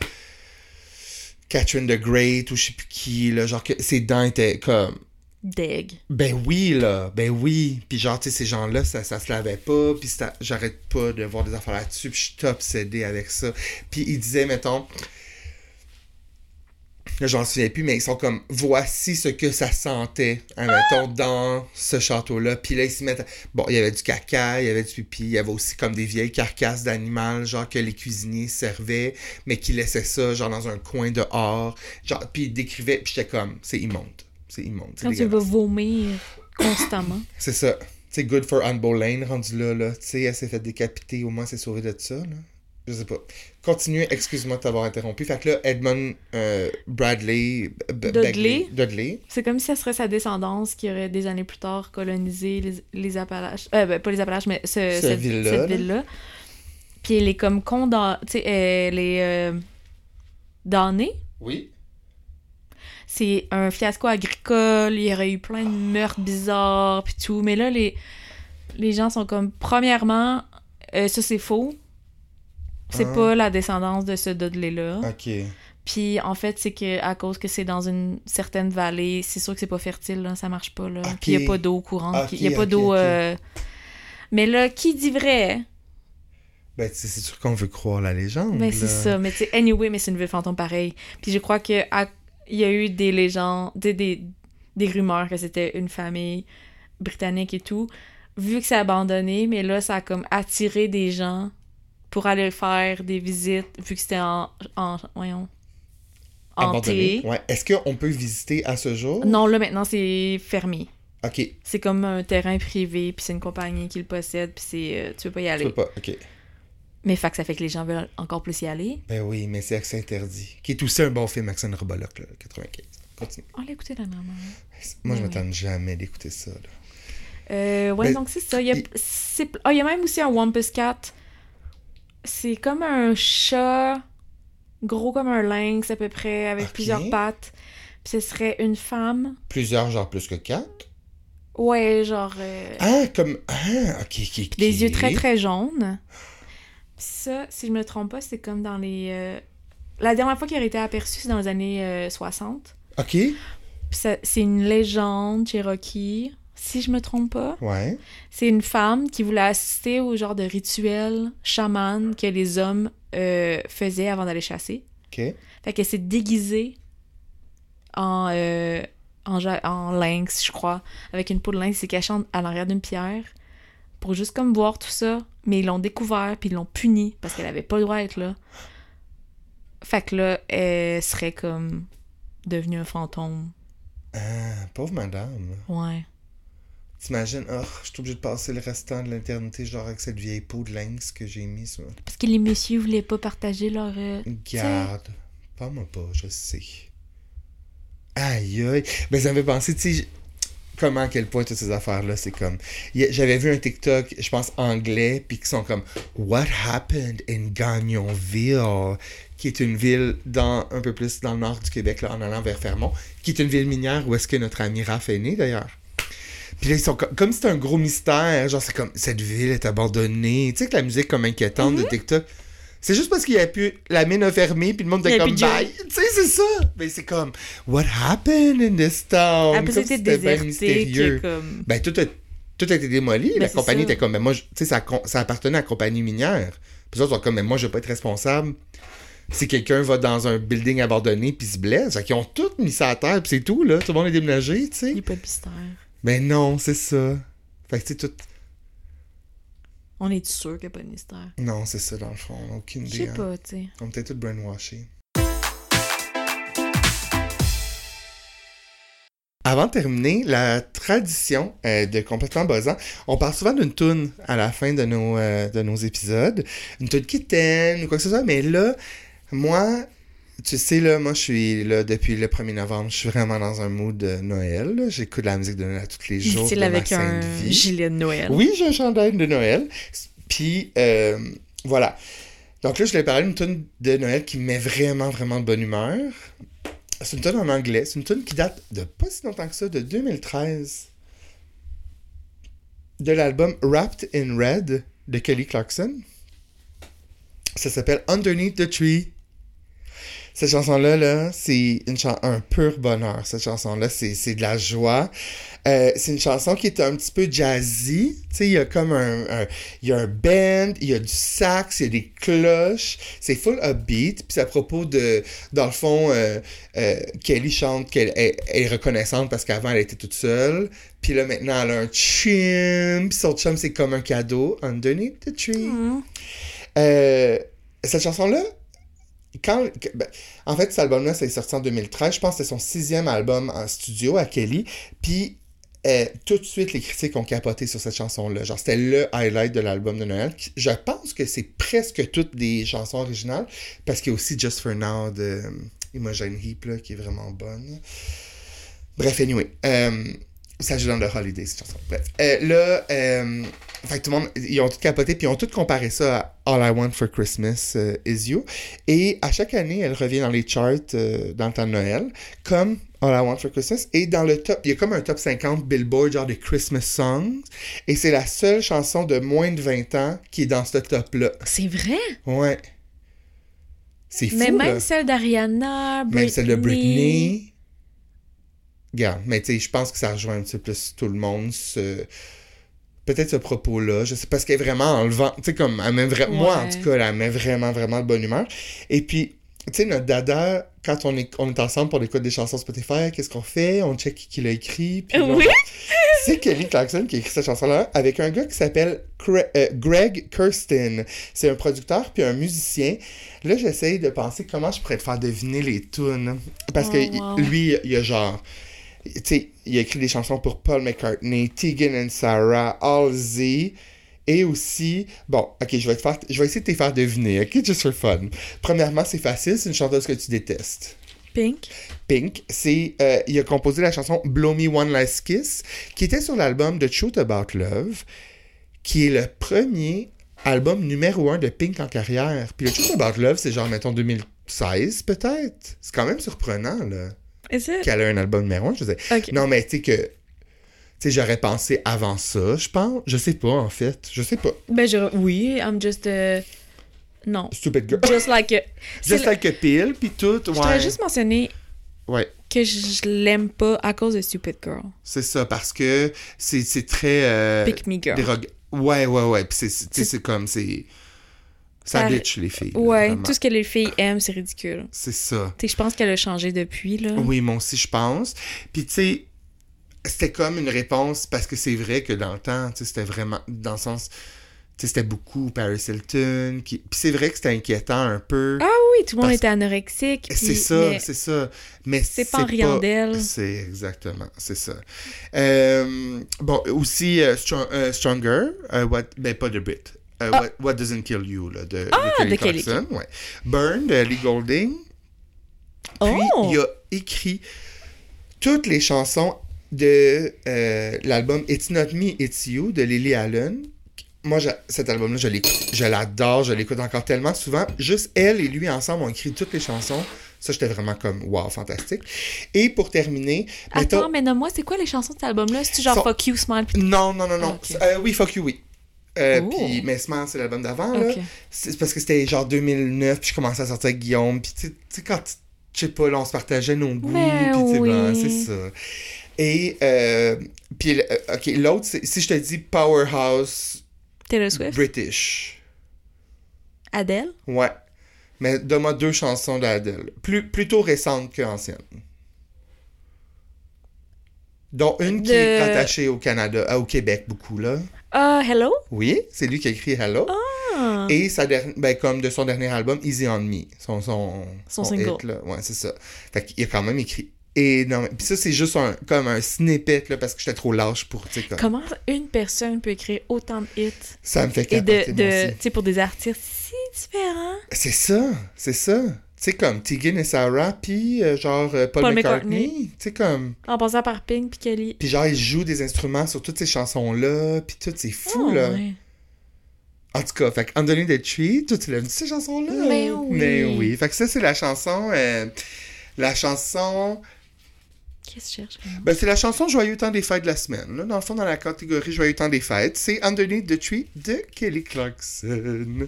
Catherine the Great ou je sais plus qui, là, genre que ses dents étaient comme. Deg. Ben oui, là, ben oui. Puis genre, tu sais, ces gens-là, ça, ça se lavait pas, puis ça- j'arrête pas de voir des affaires là-dessus, puis je suis obsédé avec ça. Puis ils disaient, mettons, là, j'en souviens plus, mais ils sont comme, voici ce que ça sentait, hein, mettons, dans ce château-là. Puis là, ils se mettent, bon, il y avait du caca, il y avait du pipi, il y avait aussi comme des vieilles carcasses d'animal, genre que les cuisiniers servaient, mais qui laissaient ça, genre dans un coin dehors. Genre, puis ils décrivaient, puis j'étais comme, c'est immonde. C'est immonde. c'est Quand tu vas vomir constamment. C'est ça. C'est good for Anne Boleyn, rendu là, là. Tu sais, elle s'est fait décapiter, au moins, elle s'est sauvée de ça, là. Je sais pas. Continue, excuse-moi de t'avoir interrompu. Fait que là, Edmund euh, Bradley... B- Dudley. Dudley. C'est comme si ça serait sa descendance qui aurait des années plus tard colonisé les, les Appalaches. Euh, ben, pas les Appalaches, mais ce- Cette cette, ville-là, cette là. ville-là. Puis elle est comme condamnée. Tu sais, elle est euh, damnée. Oui. C'est un fiasco agricole. Il y aurait eu plein de meurtres bizarres, puis tout. Mais là, les, les gens sont comme. Premièrement, euh, ça c'est faux. C'est Ah. pas la descendance de ce Dudley-là. OK. Puis en fait, c'est que à cause que c'est dans une certaine vallée, c'est sûr que c'est pas fertile, là, ça marche pas. Là. Puis il y a pas d'eau courante. Il y a pas d'eau. euh, Mais là, qui dit vrai? Ben, c'est sûr qu'on veut croire la légende, Ben c'est ça. Mais tu sais, anyway, mais c'est une ville fantôme pareil. Puis je crois que à- il y a eu des légendes, des, des, des rumeurs que c'était une famille britannique et tout. Vu que c'est abandonné, mais là, ça a comme attiré des gens pour aller faire des visites, vu que c'était en, en, voyons, hanté. Ouais. Est-ce qu'on peut visiter à ce jour? Non, là, maintenant, c'est fermé. Ok. C'est comme un terrain privé, puis c'est une compagnie qui le possède, puis c'est... euh, tu peux pas y Tu aller. peux pas. Ok. Mais fait que ça fait que les gens veulent encore plus y aller. Ben oui, mais c'est accès interdit. Qui est aussi un bon film, Maxine Roboloc, là, 95. Continue. On l'a écouté dernièrement. Moi, je m'attends jamais d'écouter ça. Là. Euh, ouais, Ben, donc c'est ça. Il y, a, il- ah, il y a même aussi un Wampus Cat. C'est comme un chat gros comme un lynx à peu près, avec Ok. plusieurs pattes. Puis ce serait une femme. Plusieurs, genre plus que quatre? Ouais, genre... euh, Ah, comme. Ah, ok, ok, ok. Des yeux très très jaunes. Puis ça, si je me trompe pas, c'est comme dans les... euh, La dernière fois qu'il a été aperçu, c'est dans les années euh, 60. Ok. Puis ça- c'est une légende Cherokee, si je me trompe pas. Ouais. C'est une femme qui voulait assister au genre de rituel chaman que les hommes euh, faisaient avant d'aller chasser. Ok. Fait qu'elle s'est déguisée en, euh, en, lynx, je crois, avec une peau de lynx, s'est cachée à l'arrière d'une pierre pour juste comme voir tout ça. Mais ils l'ont découvert puis ils l'ont punie parce qu'elle avait pas le droit d'être là. Fait que là, elle serait comme devenue un fantôme. Ah, pauvre madame. Ouais. T'imagines, oh, je suis obligé de passer le restant de l'éternité, genre avec cette vieille peau de lynx que j'ai mis sur. Parce que les messieurs voulaient pas partager leur. euh, Garde. Pas-moi pas, je sais. Aïe, aïe. Mais ça me fait penser, tu sais, comment, à quel point toutes ces affaires-là, c'est comme. J'avais vu un TikTok, je pense anglais, puis qui sont comme What happened in Gagnonville, qui est une ville dans un peu plus dans le nord du Québec, là, en allant vers Fermont, qui est une ville minière où est-ce que notre ami Raph est né d'ailleurs. Puis là, ils sont co- comme c'est un gros mystère, genre c'est comme cette ville est abandonnée. Tu sais que la musique comme inquiétante de TikTok. C'est juste parce qu'il y a plus la mine a fermé puis le monde était comme bye. Tu sais c'est ça. Mais c'est comme what happened in this town? Après, Comme c'était c'était bien déserté, mystérieux. comme. Ben tout a, tout a été démoli. Ben, la compagnie ça. était comme ben moi tu sais ça, ça appartenait à la compagnie minière. Puis ils sont comme mais moi je vais pas être responsable. Si quelqu'un va dans un building abandonné puis se blesse, fait qu'ils ont tout mis ça à terre puis c'est tout là, tout le monde est déménagé, tu sais. Il Ben non, c'est ça. Fait que tu tout. On est sûr qu'il n'y a pas de mystère. Non, c'est ça dans le fond. On a aucune Je idée. sais hein. pas, tu sais. On peut-être tous brainwashés. Avant de terminer, la tradition euh, de Complètement Buzzant, on parle souvent d'une toune à la fin de nos, euh, de nos épisodes. Une toune qui t'aime ou quoi que ce soit. Mais là, moi, tu sais, là, moi, je suis là depuis le 1er novembre. Je suis vraiment dans un mood de Noël. J'écoute la musique de Noël tous les jours. De ma avec un vie. gilet de Noël. Oui, j'ai un chandail de Noël. Puis, euh, voilà. Donc là, je voulais parler d'une tune de Noël qui me met vraiment, vraiment de bonne humeur. C'est une tune en anglais. C'est une tune qui date de pas si longtemps que ça, de 2013. De l'album Wrapped in Red de Kelly Clarkson. Ça s'appelle Underneath the Tree. Cette chanson-là, là, c'est une chan- un pur bonheur. Cette chanson-là, c'est de la joie. Euh, c'est une chanson qui est un petit peu jazzy. Tu sais, il y a comme un, un- y a un band, il y a du sax, il y a des cloches. C'est full upbeat. Puis à propos de... Dans le fond, euh, euh, Kelly chante qu'elle elle- elle est reconnaissante parce qu'avant, elle était toute seule. Puis là, maintenant, elle a un chum. Puis son chum, c'est comme un cadeau. Underneath the tree. Mhm. Euh, cette chanson-là, quand, ben, en fait, cet album-là, ça est sorti en 2013. Je pense que c'est son sixième album en studio à Kelly. Puis, euh, tout de suite, les critiques ont capoté sur cette chanson-là. Genre, c'était le highlight de l'album de Noël. Je pense que c'est presque toutes des chansons originales. Parce qu'il y a aussi Just for Now de euh, Imogen Heap, là, qui est vraiment bonne. Bref, anyway. Euh, ça joue dans le Holiday, cette chanson. Bref. Euh, là, euh, fait que tout le monde, ils ont tout capoté, puis ils ont tout comparé ça à All I Want for Christmas euh, Is You. Et à chaque année, elle revient dans les charts euh, dans le temps de Noël, comme All I Want for Christmas. Et dans le top, il y a comme un top 50 Billboard, genre des Christmas songs. Et c'est la seule chanson de moins de 20 ans qui est dans ce top-là. C'est vrai? Ouais. C'est fou, Mais là. même celle d'Ariana, Britney... Même celle de Britney. Regarde, mais tu sais, je pense que ça rejoint un petit peu plus tout le monde. ce- Peut-être ce propos-là. Je sais parce qu'elle est vraiment enlevant. Tu sais, comme, elle met vra- moi, en tout cas, elle met vraiment, vraiment de bonne humeur. Et puis, tu sais, notre dada, quand on est, on est ensemble pour l'écoute des chansons Spotify, qu'est-ce qu'on fait? On check qui, l'a écrit. Puis Oui. c'est Kelly Clarkson qui a écrit cette chanson-là avec un gars qui s'appelle euh, Greg Kirsten. C'est un producteur puis un musicien. Là, j'essaye de penser comment je pourrais te faire deviner les tunes. Parce Oh, que wow. lui, il a genre... Tu sais, il a écrit des chansons pour Paul McCartney, Tegan and Sarah, Halsey... Et aussi, bon, ok, je vais, te faire, je vais essayer de te faire deviner, ok, just for fun. Premièrement, c'est facile, c'est une chanteuse que tu détestes. Pink. Pink, c'est euh, il a composé la chanson Blow Me One Last Kiss, qui était sur l'album The Truth About Love, qui est le premier album numéro un de Pink en carrière. Puis The Truth About Love, c'est genre, mettons, 2016 peut-être. C'est quand même surprenant, là? Qu'elle a un album numéro un, je sais. Ok. Non, mais tu sais que... Tu sais, j'aurais pensé avant ça, je pense. Je sais pas, en fait. Je sais pas. Ben, je... oui, I'm just. euh, Non. Stupid Girl. Just like. a- le- like a pill, puis tout, Je ouais. voudrais juste mentionner Ouais. que je l'aime pas à cause de Stupid Girl. C'est ça, parce que c'est très... euh, Pick Me Girl. Ouais, ouais, ouais. Puis c'est comme, c'est... Ça Ça- bitch, les filles. Ouais, tout ce que les filles aiment, c'est ridicule. C'est ça. Tu sais, je pense qu'elle a changé depuis, là. Oui, moi aussi, je pense. Puis, tu sais, c'était comme une réponse, parce que c'est vrai que dans le temps, tu sais, c'était vraiment... Dans le sens... Tu sais, c'était beaucoup Paris Hilton. Qui... Puis c'est vrai que c'était inquiétant un peu. Ah oui, tout le monde était anorexique. c'est puis- ça, mais c'est ça. Mais C'est pas en riant d'elle. C'est exactement, c'est ça. Euh, bon, aussi euh, Strong- euh, Stronger, what, ben pas de Brit. Euh, what, What Doesn't Kill You, là, de, Ah, de Kelly de Kelly. Clarkson. Ouais. Burn, de Ellie Goulding. Puis, Oh! il a écrit toutes les chansons de euh, l'album It's Not Me, It's You de Lily Allen. Moi, cet album-là, je l'adore, je l'écoute encore tellement souvent. Juste elle et lui ensemble ont écrit toutes les chansons. Ça, j'étais vraiment comme, wow, fantastique. Et pour terminer, Attends, mais non, moi, c'est quoi les chansons de cet album-là? C'est-tu genre Sont- Fuck You, Smile? non, non, non, non. Euh, oui, Fuck You, oui. Euh, Oh. Puis, mais Smile, c'est l'album d'avant, là. C'est parce que c'était genre 2009, puis je commençais à sortir avec Guillaume, puis tu sais- quand, je sais pas, là, on se partageait nos goûts, puis tu sais, oui. ben, c'est ça. Et, euh, puis, euh, ok, l'autre, c'est- si je te dis Powerhouse Taylor Swift? British, Adele? ouais. Mais donne-moi deux chansons d'Adele, plus, plutôt récentes que anciennes. Dont une qui est rattachée au Canada, euh, au Québec beaucoup, là. Ah, Hello? Oui, c'est lui qui a écrit Hello. Ah. Et sa ben, comme de son dernier album, Easy on Me, son, son, Son single. hit, là. Ouais, c'est ça. Fait qu'il a quand même écrit énormément. Puis ça, c'est juste un, comme un snippet, là, parce que j'étais trop lâche pour, tu sais, comme... Comment une personne peut écrire autant de hits? Ça me fait Et capoter, de, moi de tu sais, pour des artistes si différents? C'est ça, c'est ça. Tu sais, comme Tegan et Sarah, puis euh, genre euh, Paul, Paul McCartney. McCartney. Tu sais, comme... En passant par Pink puis Kelly. Puis genre, il joue des instruments sur toutes ces chansons-là, puis tout, c'est fou, Oh, là. ouais. En tout cas, fait que Underneath the Tree, toi, tu l'as vu ces chansons-là? Mais oui. Mais oui. Fait que ça, c'est la chanson... euh, la chanson... Qu'est-ce que je cherche? Ben, c'est la chanson Joyeux temps des fêtes de la semaine. Là. Dans le fond, dans la catégorie Joyeux temps des fêtes, c'est Underneath the Tree de Kelly Clarkson.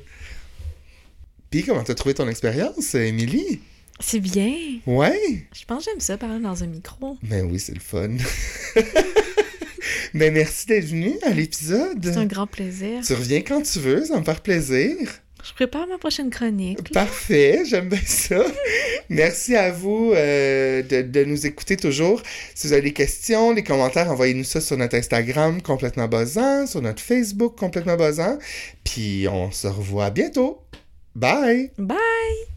Puis, comment t'as trouvé ton expérience, Émilie? C'est bien. Ouais? Je pense que j'aime ça parler dans un micro. Ben oui, c'est le fun. ben merci d'être venu à l'épisode. C'est un grand plaisir. Tu reviens quand tu veux, ça me faire plaisir. Je prépare ma prochaine chronique. là. Parfait, j'aime bien ça. Merci à vous euh, de, de nous écouter toujours. Si vous avez des questions, des commentaires, envoyez-nous ça sur notre Instagram complètement buzzant, sur notre Facebook complètement buzzant. Puis on se revoit bientôt. Bye! Bye!